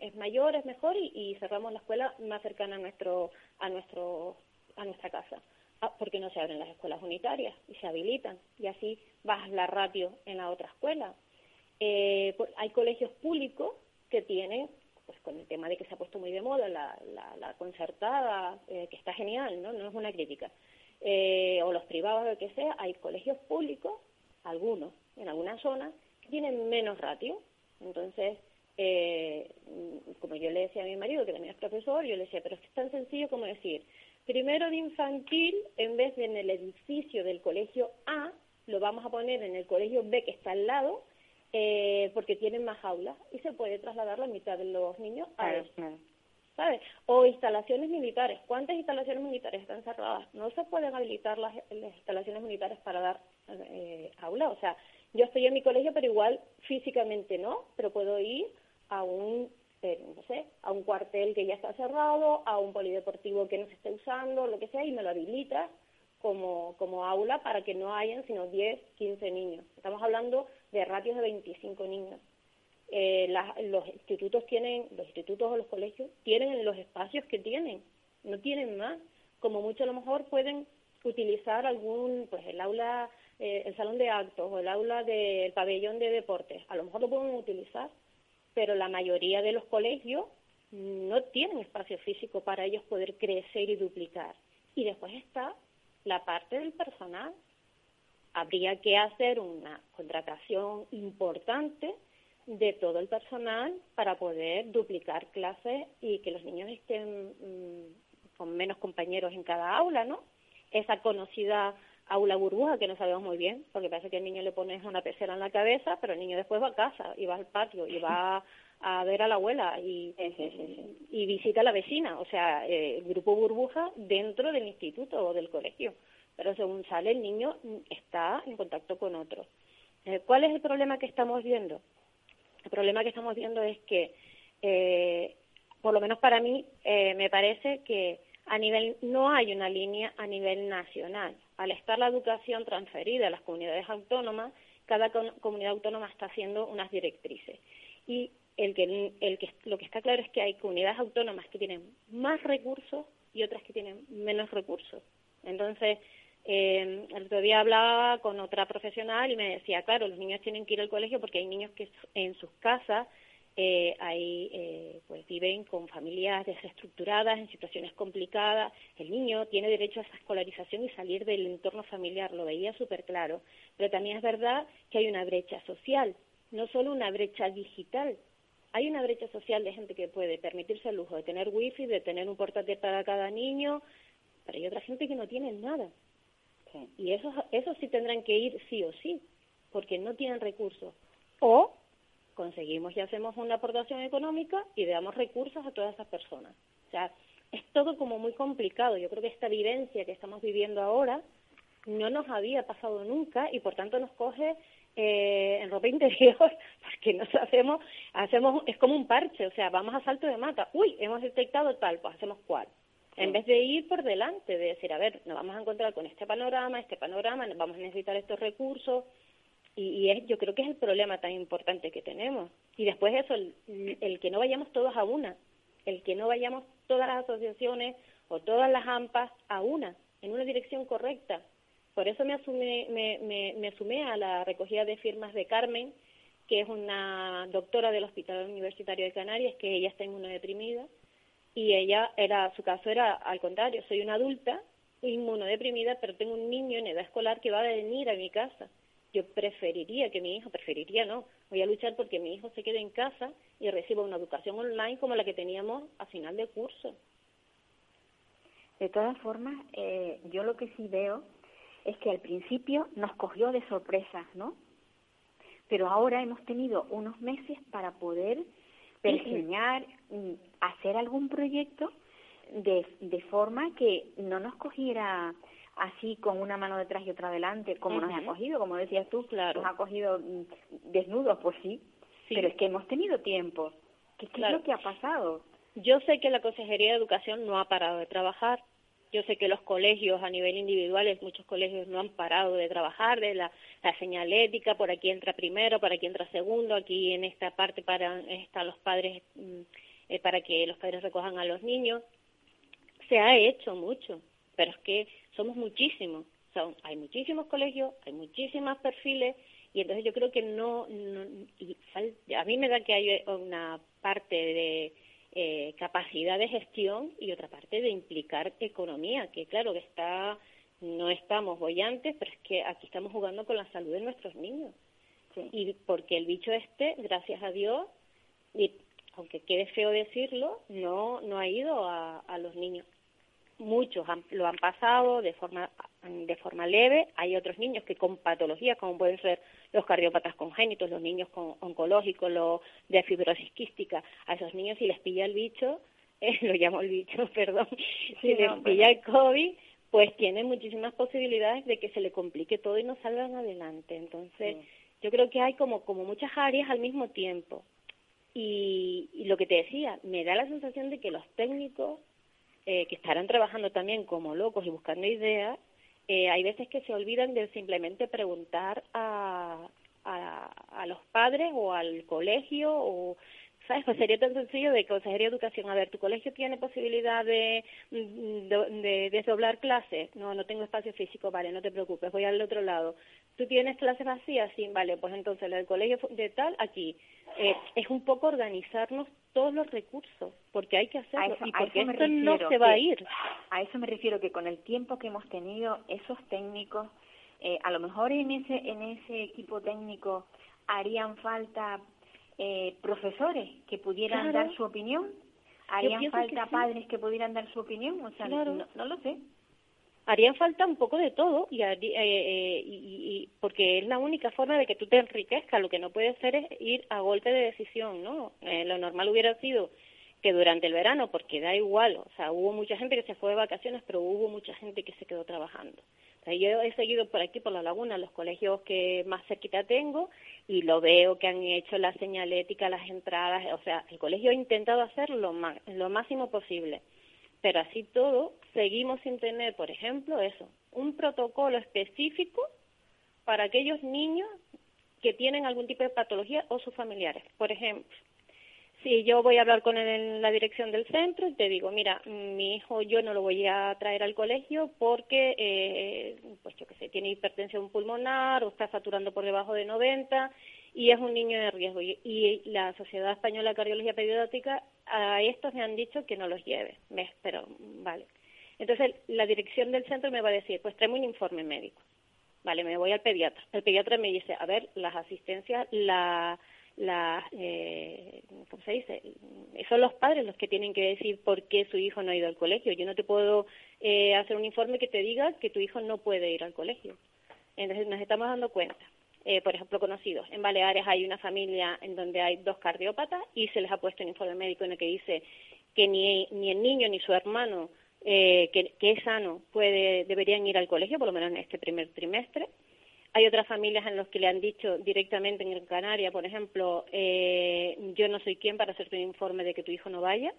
es, mayor, es mejor y, y, cerramos la escuela más cercana a nuestro a nuestro a nuestra casa. Ah, porque no se abren las escuelas unitarias y se habilitan y así bajas la ratio en la otra escuela. Eh, pues, hay colegios públicos que tienen, pues con el tema de que se ha puesto muy de moda la, concertada, eh, que está genial, ¿no? No es una crítica. Eh, o los privados, lo que sea, hay colegios públicos, algunos, en algunas zonas, que tienen menos ratio. Entonces, eh, como yo le decía a mi marido, que también es profesor, yo le decía, pero es es tan sencillo como decir, primero de infantil, en vez de en el edificio del colegio A, lo vamos a poner en el colegio B que está al lado, eh, porque tienen más aulas y se puede trasladar la mitad de los niños a eso. ¿Sabes? O instalaciones militares. ¿Cuántas instalaciones militares están cerradas? No se pueden habilitar las, instalaciones militares para dar eh, aula. O sea, yo estoy en mi colegio, pero igual físicamente no, pero puedo ir a un eh, no sé, a un cuartel que ya está cerrado, a un polideportivo que no se esté usando, lo que sea, y me lo habilita como, como aula para que no hayan sino 10, 15 niños. Estamos hablando de ratios de 25 niños. Eh, los institutos tienen, los institutos o los colegios tienen los espacios que tienen, no tienen más. Como mucho a lo mejor pueden utilizar algún, pues el aula, eh, el salón de actos o el aula del pabellón de deportes, a lo mejor lo pueden utilizar, pero la mayoría de los colegios no tienen espacio físico para ellos poder crecer y duplicar. Y después está la parte del personal. Habría que hacer una contratación importante de todo el personal para poder duplicar clases y que los niños estén mm, con menos compañeros en cada aula, ¿no? Esa conocida aula burbuja que no sabemos muy bien, porque parece que el niño le pones una pecera en la cabeza, pero el niño después va a casa y va al patio y va a ver a la abuela y, visita a la vecina, o sea, eh, el grupo burbuja dentro del instituto o del colegio, pero según sale el niño está en contacto con otros. Eh, ¿Cuál es el problema que estamos viendo? El problema que estamos viendo es que, eh, por lo menos para mí, me parece que a nivel no hay una línea a nivel nacional. Al estar la educación transferida a las comunidades autónomas, cada comunidad autónoma está haciendo unas directrices. Y el que, el que, lo que está claro es que hay comunidades autónomas que tienen más recursos y otras que tienen menos recursos. Entonces, eh, el otro día hablaba con otra profesional y me decía, claro, los niños tienen que ir al colegio porque hay niños que en sus casas eh, ahí eh, pues viven con familias desestructuradas, en situaciones complicadas. El niño tiene derecho a esa escolarización y salir del entorno familiar, lo veía súper claro. Pero también es verdad que hay una brecha social, no solo una brecha digital. Hay una brecha social de gente que puede permitirse el lujo de tener wifi, de tener un portátil para cada niño, pero hay otra gente que no tiene nada. Y esos, esos sí tendrán que ir sí o sí, porque no tienen recursos. O conseguimos y hacemos una aportación económica y damos recursos a todas esas personas. O sea, es todo como muy complicado. Yo creo que esta vivencia que estamos viviendo ahora no nos había pasado nunca y por tanto nos coge eh, en ropa interior porque nos hacemos, hacemos, es como un parche, o sea, vamos a salto de mata. Uy, hemos detectado tal, pues hacemos cual. En vez de ir por delante, de decir, a ver, nos vamos a encontrar con este panorama, este panorama, vamos a necesitar estos recursos, y, es, yo creo que es el problema tan importante que tenemos. Y después eso, el, el, que no vayamos todos a una, el que no vayamos todas las asociaciones o todas las AMPAs a una, en una dirección correcta. Por eso me, asumé, me, me, me sumé a la recogida de firmas de Carmen, que es una doctora del Hospital Universitario de Canarias, que ella está inmunodeprimida, y ella era, su caso era al contrario, soy una adulta inmunodeprimida, pero tengo un niño en edad escolar que va a venir a mi casa. Yo preferiría que mi hijo, preferiría no, voy a luchar porque mi hijo se quede en casa y reciba una educación online como la que teníamos a final de curso. De todas formas, eh, yo lo que sí veo es que al principio nos cogió de sorpresa, ¿no? Pero ahora hemos tenido unos meses para poder enseñar, mm, hacer algún proyecto de, de forma que no nos cogiera así con una mano detrás y otra adelante, como nos ha cogido, como decías tú, claro. nos ha cogido mm, desnudos, pues sí, pero es que hemos tenido tiempo. ¿Qué, es lo que ha pasado? Yo sé que la Consejería de Educación no ha parado de trabajar. Yo sé que los colegios a nivel individual, muchos colegios no han parado de trabajar, de la, la señalética, por aquí entra primero, por aquí entra segundo, aquí en esta parte para están los padres, mm, eh, para que los padres recojan a los niños. Se ha hecho mucho, pero es que somos muchísimos. Son, hay muchísimos colegios, hay muchísimos perfiles, y entonces yo creo que no, a mí me da que hay una parte de eh, capacidad de gestión y otra parte de implicar economía, que claro que está, no estamos bollantes, pero es que aquí estamos jugando con la salud de nuestros niños. Y porque el bicho este, gracias a Dios, y aunque quede feo decirlo, no, no ha ido a, a los niños muchos lo han pasado de forma de forma leve, hay otros niños que con patologías como pueden ser los cardiópatas congénitos, los niños con oncológicos, los de fibrosis quística, a esos niños si les pilla el bicho, eh, lo llamo el bicho, perdón, si les pilla el COVID, pues tienen muchísimas posibilidades de que se le complique todo y no salgan adelante. Entonces, yo creo que hay como, como muchas áreas al mismo tiempo. y lo que te decía, me da la sensación de que los técnicos eh, que estarán trabajando también como locos y buscando ideas, eh, hay veces que se olvidan de simplemente preguntar a, a, a los padres o al colegio o ¿sabes? Pues sería tan sencillo de Consejería de Educación. A ver, ¿tu colegio tiene posibilidad de, de, desdoblar clases? No, no tengo espacio físico, vale, no te preocupes, voy al otro lado. ¿Tú tienes clases vacías? Sí, vale, pues entonces el colegio de tal, aquí. Eh, es un poco organizarnos todos los recursos, porque hay que hacerlo y porque esto no se va a ir. A eso me refiero que con el tiempo que hemos tenido, esos técnicos, eh, a lo mejor en ese, en ese equipo técnico harían falta eh, profesores que pudieran dar su opinión, harían falta padres que pudieran dar su opinión, o sea, no, lo sé. Harían falta un poco de todo y, eh, eh, y, porque es la única forma de que tú te enriquezcas. Lo que no puede ser es ir a golpe de decisión, ¿no? Eh, lo normal hubiera sido que durante el verano, porque da igual, o sea, hubo mucha gente que se fue de vacaciones, pero hubo mucha gente que se quedó trabajando. Yo he seguido por aquí, por la laguna, los colegios que más cerquita tengo, y lo veo que han hecho la señalética, las entradas, o sea, el colegio ha intentado hacer lo, lo máximo posible, pero así todo seguimos sin tener, por ejemplo, eso, un protocolo específico para aquellos niños que tienen algún tipo de patología o sus familiares. Por ejemplo, si yo voy a hablar con la dirección del centro y te digo, mira, mi hijo yo no lo voy a traer al colegio porque, eh, pues yo qué sé, tiene hipertensión pulmonar o está saturando por debajo de 90 y es un niño de riesgo. Y, la Sociedad Española de Cardiología Pediátrica a estos me han dicho que no los lleve. Me, pero, vale. Entonces, la dirección del centro me va a decir, pues tráeme un informe médico. Vale, me voy al pediatra. El pediatra me dice, a ver, las asistencias, la la, eh, ¿cómo se dice? Son los padres los que tienen que decir por qué su hijo no ha ido al colegio. Yo no te puedo eh, hacer un informe que te diga que tu hijo no puede ir al colegio. Entonces nos estamos dando cuenta. Eh, por ejemplo, conocidos. En Baleares hay una familia en donde hay dos cardiópatas y se les ha puesto un informe médico en el que dice que ni, ni el niño ni su hermano eh, que, que, es sano puede, deberían ir al colegio, por lo menos en este primer trimestre. Hay otras familias en las que le han dicho directamente en Canarias, por ejemplo, eh, yo no soy quien para hacerte un informe de que tu hijo no vaya.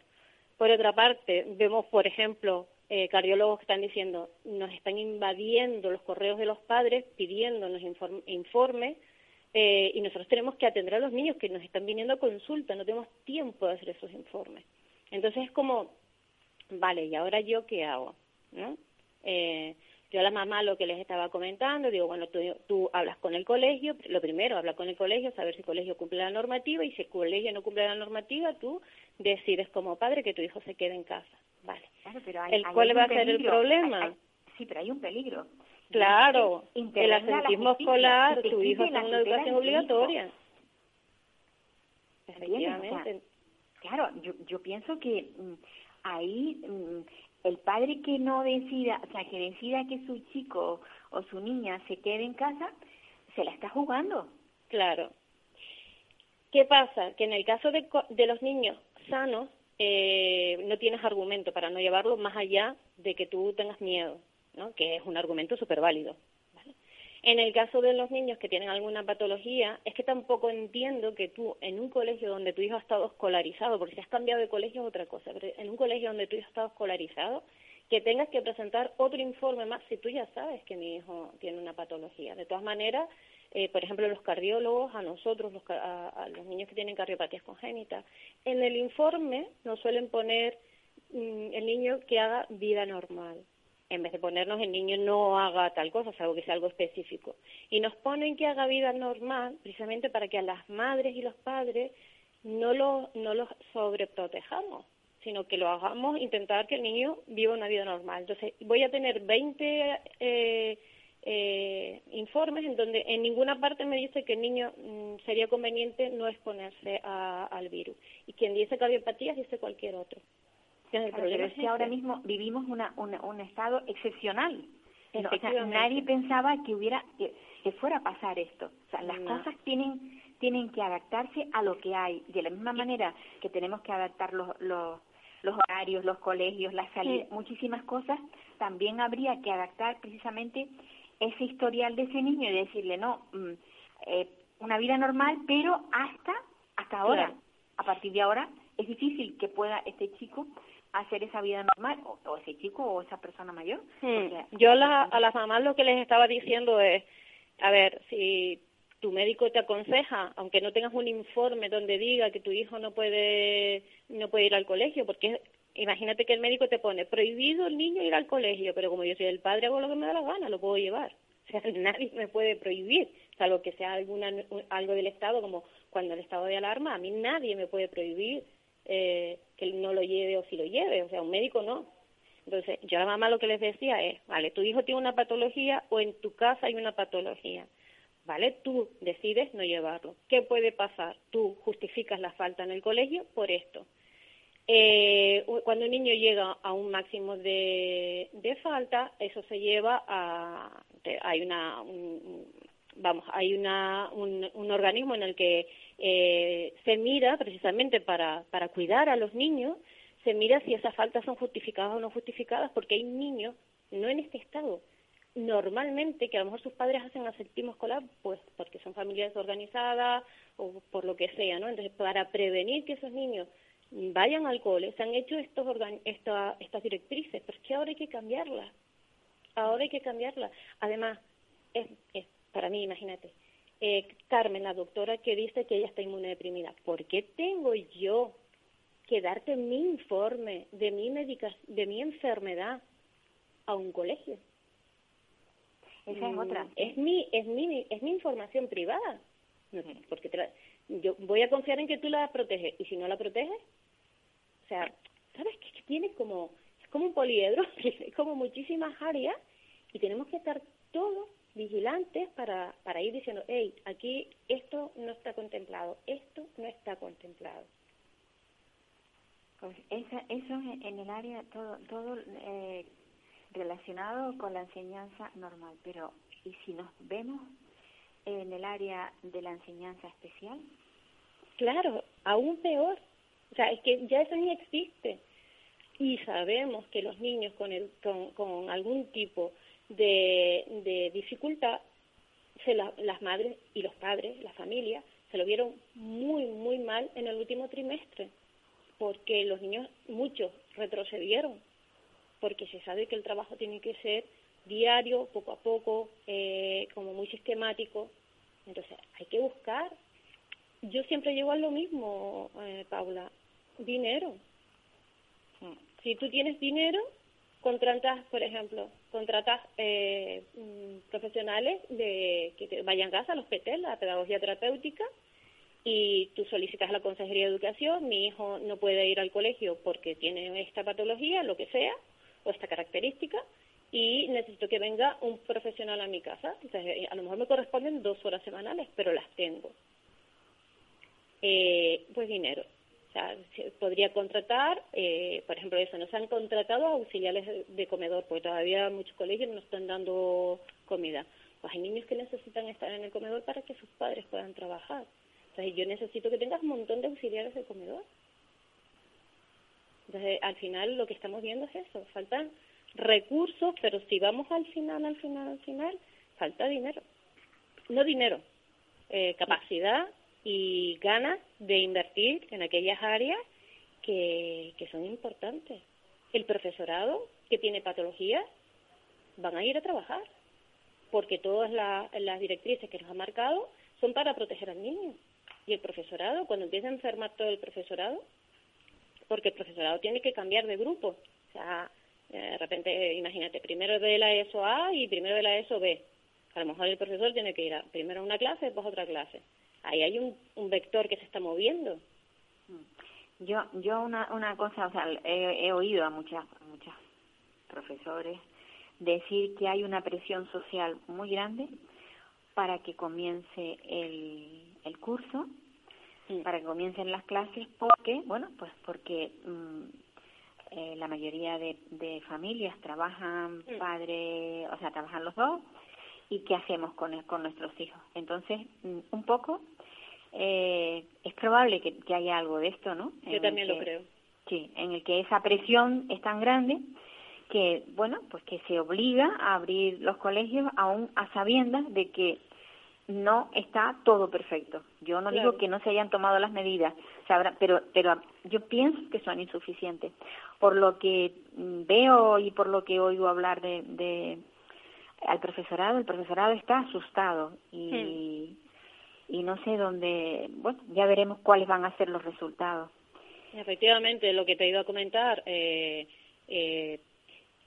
Por otra parte, vemos, por ejemplo, eh, cardiólogos que están diciendo, nos están invadiendo los correos de los padres pidiéndonos informe, informes eh, y nosotros tenemos que atender a los niños que nos están viniendo a consulta, no tenemos tiempo de hacer esos informes. Entonces es como, vale, ¿y ahora yo qué hago? ¿No? Eh, yo a la mamá lo que les estaba comentando, digo, bueno, tú, tú hablas con el colegio, lo primero, habla con el colegio, saber si el colegio cumple la normativa y si el colegio no cumple la normativa, tú decides como padre que tu hijo se quede en casa. Vale. Claro, pero hay, ¿El cuál va a ser el problema? sí, pero hay un peligro. Claro, el asentismo escolar, tu hijo está en una educación obligatoria. Claro, yo, yo pienso que mm, ahí mm, el padre que no decida, o sea, que decida que su chico o su niña se quede en casa, se la está jugando. Claro. ¿Qué pasa? Que en el caso de, de los niños sanos, eh, no tienes argumento para no llevarlo más allá de que tú tengas miedo, ¿no? que es un argumento súper válido. En el caso de los niños que tienen alguna patología, es que tampoco entiendo que tú, en un colegio donde tu hijo ha estado escolarizado, porque si has cambiado de colegio es otra cosa, pero en un colegio donde tu hijo ha estado escolarizado, que tengas que presentar otro informe más si tú ya sabes que mi hijo tiene una patología. De todas maneras, eh, por ejemplo, los cardiólogos, a nosotros, los, a, los niños que tienen cardiopatías congénitas, en el informe nos suelen poner mm, el niño que haga vida normal en vez de ponernos el niño no haga tal cosa, salvo que sea algo específico. Y nos ponen que haga vida normal precisamente para que a las madres y los padres no lo, no los sobreprotejamos, sino que lo hagamos intentar que el niño viva una vida normal. Entonces, voy a tener 20 eh, eh, informes en donde en ninguna parte me dice que el niño mm, sería conveniente no exponerse al virus. Y quien dice cardiopatías dice cualquier otro el problema es que ahora mismo vivimos una, un estado excepcional. o sea, nadie pensaba que hubiera que, fuera a pasar esto. O sea, las cosas tienen tienen que adaptarse a lo que hay. De la misma manera que tenemos que adaptar los, los, los horarios, los colegios, las salidas, muchísimas cosas, también habría que adaptar precisamente ese historial de ese niño y decirle, no, mm, eh, una vida normal, pero hasta, hasta ahora. A partir de ahora es difícil que pueda este chico hacer esa vida normal, o, ese chico o esa persona mayor. Hmm. Yo a, a las mamás lo que les estaba diciendo es, a ver, si tu médico te aconseja, aunque no tengas un informe donde diga que tu hijo no puede no puede ir al colegio, porque imagínate que el médico te pone prohibido el niño ir al colegio, pero como yo soy el padre hago lo que me da la gana, lo puedo llevar. O sea, nadie me puede prohibir, salvo que sea alguna algo del Estado, como cuando el estado de alarma, a mí nadie me puede prohibir eh, que no lo lleve o si lo lleve, o sea, un médico no. Entonces, yo a la mamá lo que les decía es, vale, tu hijo tiene una patología o en tu casa hay una patología, ¿vale? Tú decides no llevarlo. ¿Qué puede pasar? Tú justificas la falta en el colegio por esto. Eh, cuando un niño llega a un máximo de, de falta, eso se lleva a, hay una, vamos, hay una, un, un organismo en el que eh, se mira precisamente para, para cuidar a los niños, se mira si esas faltas son justificadas o no justificadas, porque hay niños, no en este estado, normalmente que a lo mejor sus padres hacen aseptismo escolar, pues porque son familias desorganizadas o por lo que sea, ¿no? Entonces, para prevenir que esos niños vayan al cole, se han hecho estos esta, estas directrices, pero es que ahora hay que cambiarlas, ahora hay que cambiarlas. Además, es, es para mí, imagínate, eh, Carmen, la doctora que dice que ella está inmunodeprimida, ¿por qué tengo yo que darte mi informe de mi medica de mi enfermedad a un colegio? Esa es otra. Es mi, es mi, es mi información privada. Porque yo voy a confiar en que tú la proteges. ¿Y si no la proteges? O sea, ¿sabes? Que tiene como, es como un poliedro, tiene como muchísimas áreas y tenemos que estar todos vigilantes para, para ir diciendo, hey, aquí esto no está contemplado, esto no está contemplado. Pues esa, eso en el área todo, todo eh, relacionado con la enseñanza normal, pero ¿y si nos vemos en el área de la enseñanza especial? Claro, aún peor. O sea, es que ya eso ni existe. y sabemos que los niños con, el, con, algún tipo de, de dificultad, se las madres y los padres, la familia, se lo vieron muy, muy mal en el último trimestre, porque los niños, muchos, retrocedieron, porque se sabe que el trabajo tiene que ser diario, poco a poco, eh, como muy sistemático. Entonces, hay que buscar. Yo siempre llego a lo mismo, eh, Paula, dinero. Si tú tienes dinero, contratas, por ejemplo, contratas eh, mm, profesionales de que te vayan a casa, los PT, la pedagogía terapéutica, y tú solicitas la Consejería de Educación, mi hijo no puede ir al colegio porque tiene esta patología, lo que sea, esta característica, y necesito que venga un profesional a mi casa. Entonces, a lo mejor me corresponden dos horas semanales, pero las tengo. Eh, pues dinero. O sea, podría contratar, eh, por ejemplo, eso, nos han contratado auxiliares de comedor, porque todavía muchos colegios no están dando comida. Pues hay niños que necesitan estar en el comedor para que sus padres puedan trabajar. Entonces, yo necesito que tengas un montón de auxiliares de comedor. Entonces, al final lo que estamos viendo es eso, faltan recursos, pero si vamos al final, al final, al final, falta dinero. No dinero, eh, capacidad y ganas de invertir en aquellas áreas que, que son importantes. El profesorado que tiene patologías van a ir a trabajar, porque todas las directrices que nos ha marcado son para proteger al niño. Y el profesorado, cuando empieza a enfermar todo el profesorado, porque el profesorado tiene que cambiar de grupo. O sea, eh, de repente, imagínate, primero de la ESO A y primero de la ESO B. A lo mejor el profesor tiene que ir a, primero a una clase, después a otra clase. Ahí hay un, vector que se está moviendo. Yo, yo una, una cosa, o sea, he, oído a muchas, muchas profesores decir que hay una presión social muy grande para que comience el, el curso, para que comiencen las clases, porque, bueno, pues porque mm, eh, la mayoría de, de familias trabajan padre, o sea, trabajan los dos, y qué hacemos con, con nuestros hijos. Entonces, mm, un poco, eh, es probable que, que, haya algo de esto, ¿no? Yo también lo creo. Sí, en el que esa presión es tan grande que, bueno, pues que se obliga a abrir los colegios aún a sabiendas de que no está todo perfecto. Yo no digo que no se hayan tomado las medidas, pero, pero yo pienso que son insuficientes. Por lo que veo y por lo que oigo hablar de, de al profesorado, el profesorado está asustado y, y no sé dónde, bueno, ya veremos cuáles van a ser los resultados. Efectivamente, lo que te ido a comentar, eh, eh,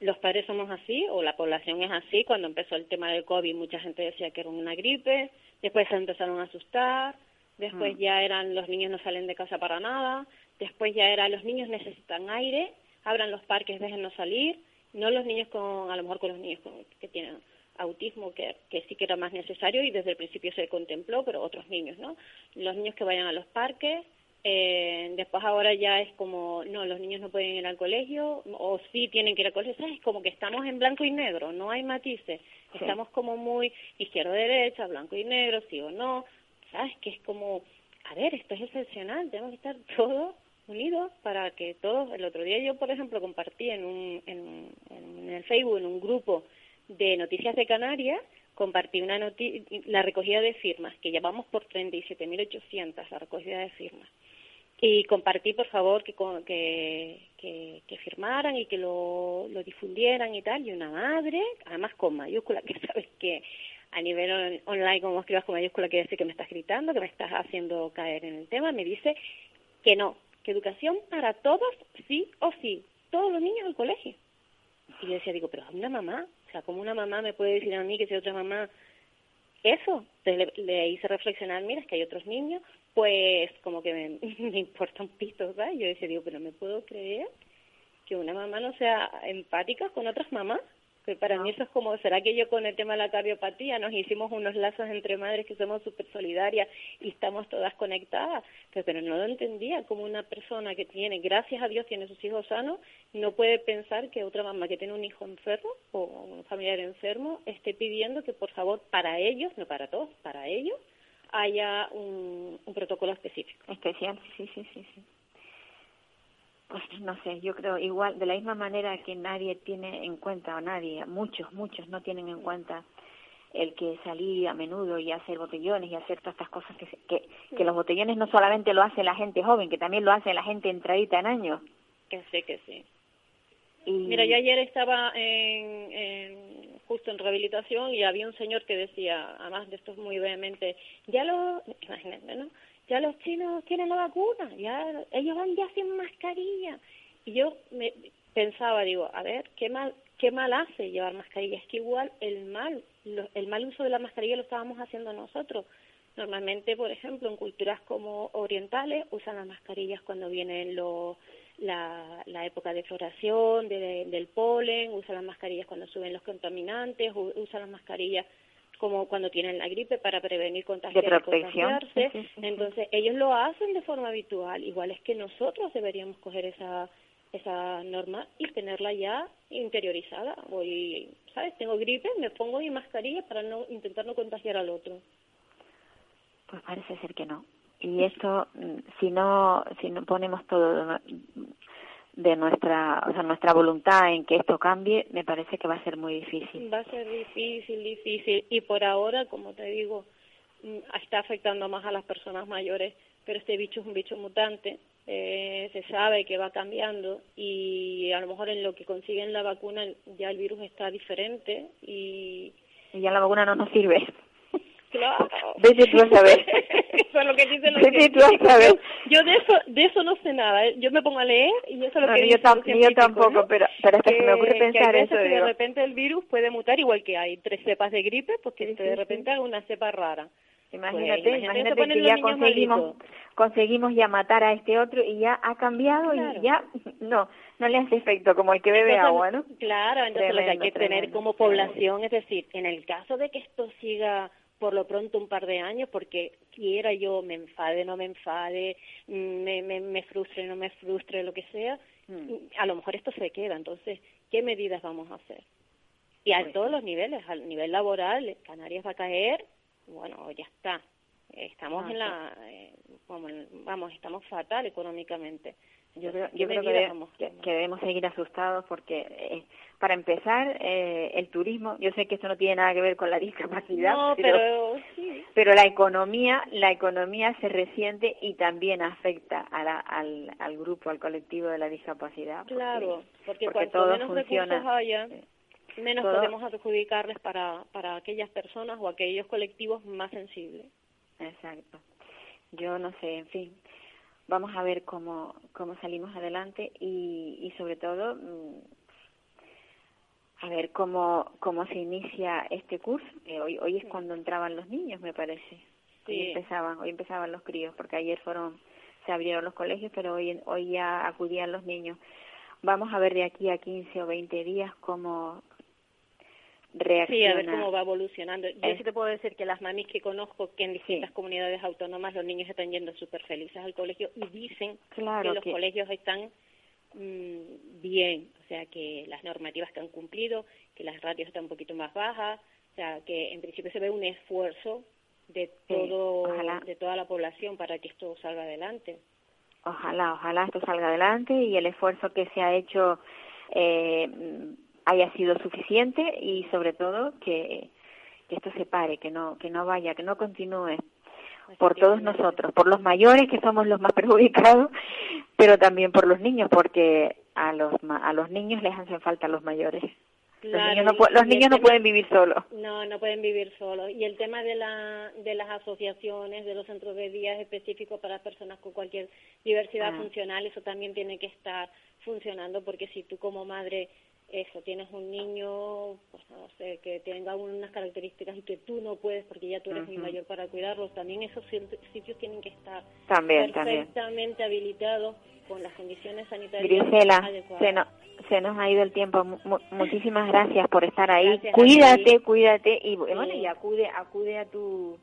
los padres somos así o la población es así. Cuando empezó el tema del COVID mucha gente decía que era una gripe, después se empezaron a asustar, después hmm. ya eran los niños no salen de casa para nada, después ya era los niños necesitan aire, abran los parques, déjennos salir, no los niños con, a lo mejor con los niños que tienen autismo, que, que sí que era más necesario y desde el principio se contempló, pero otros niños, ¿no? Los niños que vayan a los parques, eh, después ahora ya es como, no, los niños no pueden ir al colegio, o sí tienen que ir al colegio, ¿sabes? Como que estamos en blanco y negro, no hay matices, estamos como muy izquierda-derecha, blanco y negro, sí o no, ¿sabes? Que es como, a ver, esto es excepcional, tenemos que estar todos unidos para que todos, el otro día yo, por ejemplo, compartí en, un, en, en el Facebook, en un grupo de Noticias de Canarias, compartí una la recogida de firmas, que llevamos por 37.800 la recogida de firmas. Y compartí, por favor, que, que, que, firmaran y que lo, lo difundieran y tal. Y una madre, además con mayúscula, que sabes que a nivel online, como escribas con mayúscula, quiere decir que me estás gritando, que me estás haciendo caer en el tema, me dice que no, que educación para todos, sí o sí, todos los niños al colegio. Y yo decía, digo, pero es una mamá, o sea, como una mamá me puede decir a mí que si otra mamá eso, entonces le, hice reflexionar, mira, es que hay otros niños, pues como que me, me importa un pito, ¿sabes? Yo decía, digo, pero me puedo creer que una mamá no sea empática con otras mamás que para mí eso es como, ¿será que yo con el tema de la cardiopatía nos hicimos unos lazos entre madres que somos súper solidarias y estamos todas conectadas? Pero, no lo entendía, como una persona que tiene, gracias a Dios, tiene sus hijos sanos, no puede pensar que otra mamá que tiene un hijo enfermo o un familiar enfermo esté pidiendo que por favor para ellos, no para todos, para ellos, haya un, un protocolo específico. Especial, sí, sí, sí. sí. pues no sé, yo creo igual, de la misma manera que nadie tiene en cuenta, o nadie, muchos, muchos no tienen en cuenta el que salir a menudo y hacer botellones y hacer todas estas cosas que, que, que los botellones no solamente lo hace la gente joven, que también lo hace la gente entradita en años. Que sí, que sí. Y... Mira, yo ayer estaba en, en, justo en rehabilitación y había un señor que decía, además de esto muy vehemente, ya lo, imagínate, ¿no? Ya los chinos tienen la vacuna, ya ellos van ya sin mascarilla. Y yo me pensaba, digo, a ver, ¿qué mal, qué mal hace llevar mascarilla? Es que igual el mal, el mal uso de la mascarilla lo estábamos haciendo nosotros. Normalmente, por ejemplo, en culturas como orientales usan las mascarillas cuando vienen los la, la época de floración de, del polen, usan las mascarillas cuando suben los contaminantes, usan las mascarillas como cuando tienen la gripe para prevenir contagios de contagiarse. Entonces, ellos lo hacen de forma habitual. Igual es que nosotros deberíamos coger esa esa norma y tenerla ya interiorizada. Hoy, ¿sabes? Tengo gripe, me pongo mi mascarilla para no intentar no contagiar al otro. Pues parece ser que no y esto si no si no ponemos todo de nuestra o sea nuestra voluntad en que esto cambie me parece que va a ser muy difícil. Va a ser difícil difícil. Y por ahora como te digo mm, está afectando más a las personas mayores pero este bicho es un bicho mutante. Eh, se sabe que va cambiando y a lo mejor en lo que consiguen la vacuna ya el virus está diferente y, y ya la vacuna no nos sirve Claro. Vete tú a saber. eso es lo que dicen los Vete tú a saber. Yo de eso, de eso no sé nada. ¿eh? Yo me pongo a leer y eso es lo no, que yo, tam yo tampoco, ¿no? pero, pero hasta que, que, me ocurre pensar que eso. Que de repente el virus puede mutar igual que hay tres cepas de gripe, porque Sí, sí, de repente sí. hay una cepa rara. Imagínate, Pues, imagínate ponen que ya conseguimos malitos. conseguimos ya matar a este otro y ya ha cambiado Claro. y ya no no le hace efecto como el que bebe Entonces, agua, ¿no? Claro, entonces lo que hay Tremendo, que tener tremendo, como población, es decir, en el caso de que esto siga por lo pronto un par de años, porque quiera yo me enfade, no me enfade, mm, me, me, me frustre, no me frustre, lo que sea, Mm. a lo mejor esto se queda. Entonces, ¿qué medidas vamos a hacer? Y a Pues todos los niveles, al nivel laboral, Canarias va a caer, bueno, ya está. Estamos Ah, en la, eh, vamos, vamos, estamos fatal económicamente. Yo creo, ¿Qué yo creo que, debemos seguir asustados porque, eh, para empezar, eh, el turismo, yo sé que esto no tiene nada que ver con la discapacidad, No, pero, pero sí. pero la economía, la economía se resiente y también afecta a la- al, al grupo, al colectivo de la discapacidad. porque- Claro, porque, porque cuanto todo menos funciona. recursos haya, menos todo- podemos adjudicarles para, para aquellas personas o aquellos colectivos más sensibles. Exacto. Yo no sé, en fin. Vamos a ver cómo, cómo salimos adelante y, y sobre todo mm, a ver cómo, cómo se inicia este curso. que hoy, hoy es cuando entraban los niños, me parece. Hoy empezaban, hoy empezaban los críos, porque ayer fueron, se abrieron los colegios, pero hoy, hoy ya acudían los niños. Vamos a ver de aquí a 15 o 20 días cómo reacciona. Sí, a ver cómo va evolucionando. Yo sí te puedo decir que las mamis que conozco que en distintas comunidades autónomas los niños están yendo súper felices al colegio y dicen Claro que los que- colegios están mm, bien, o sea, que las normativas que han cumplido, que las ratios están un poquito más bajas, o sea, que en principio se ve un esfuerzo de Sí, todo ojalá. de toda la población para que esto salga adelante. Ojalá, ojalá esto salga adelante y el esfuerzo que se ha hecho eh, haya sido suficiente y sobre todo que, que esto se pare, que no que no vaya, que no continúe por todos nosotros, por los mayores que somos los más perjudicados, pero también por los niños porque a los a los niños les hacen falta los mayores. los niños no, los niños no pueden vivir solos. No, no pueden vivir solos. Y el tema de, la, de las asociaciones, de los centros de días específicos para personas con cualquier diversidad Ah. funcional, eso también tiene que estar funcionando porque si tú como madre eso tienes un niño pues no sé que tenga unas características y que tú no puedes porque ya tú eres muy Ujú. mayor para cuidarlos también esos sit- sitios tienen que estar También, también. perfectamente habilitados con las condiciones sanitarias Grisela, adecuadas. se nos, se nos ha ido el tiempo. Mu- muchísimas gracias por estar ahí. Gracias cuídate, cuídate y bueno, y acude, acude a tu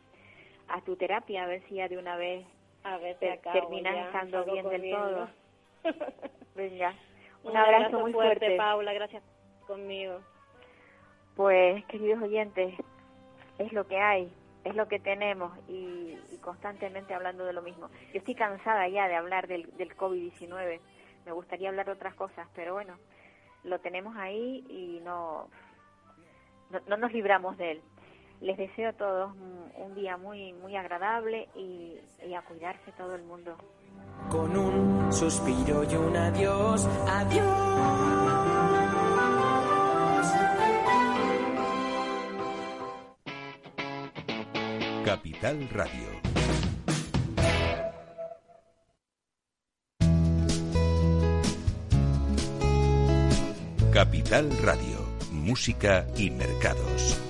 a tu terapia a ver si ya de una vez a ver si te- acabo terminas ya, estando bien del todo. Venga, un, abrazo, muy fuerte, Paula, gracias conmigo. Pues, queridos oyentes, es lo que hay, es lo que tenemos y, constantemente hablando de lo mismo. Yo estoy cansada ya de hablar del, del COVID-19, me gustaría hablar de otras cosas, pero bueno, lo tenemos ahí y no, no, no nos libramos de él. Les deseo a todos un, día muy, muy agradable y, a cuidarse todo el mundo suspiro y un adiós, adiós. Capital Radio. Capital Radio, música y mercados.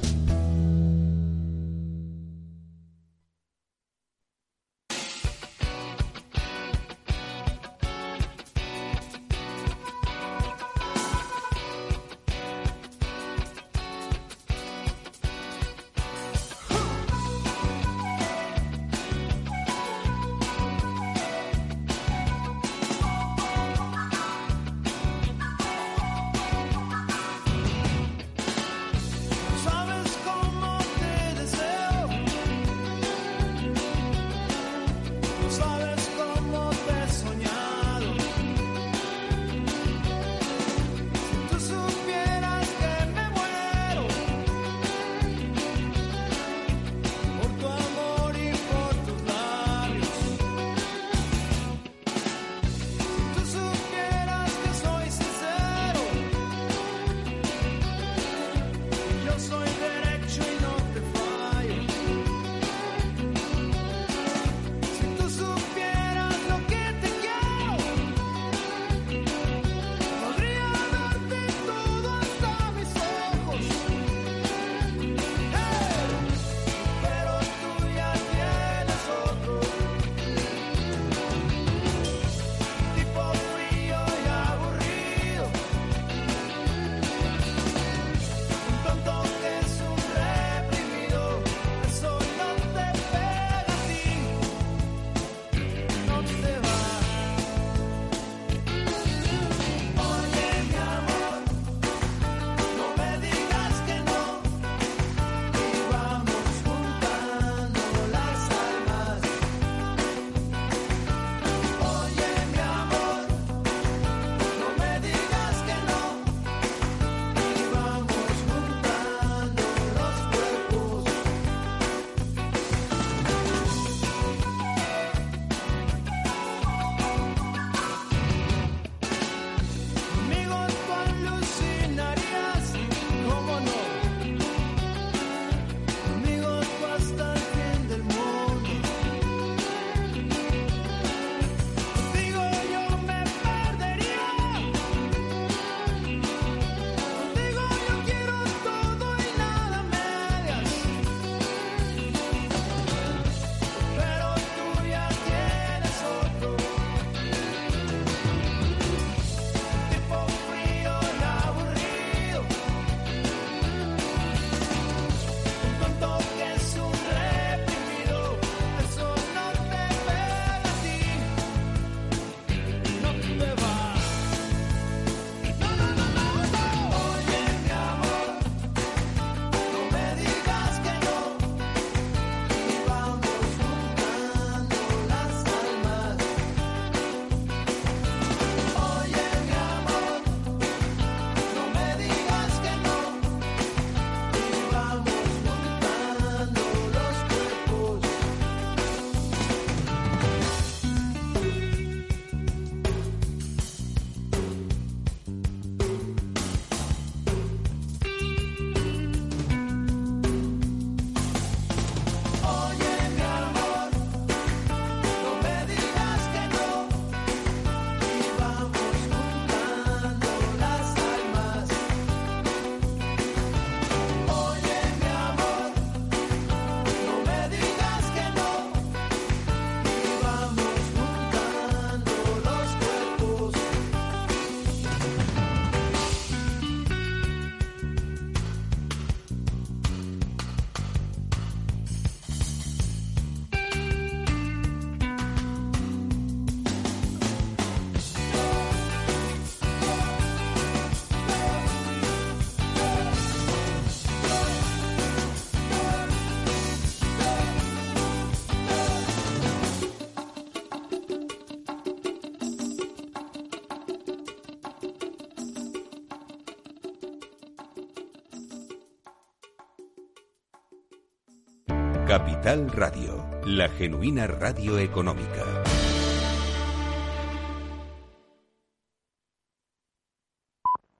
Capital Radio, la genuina radio económica.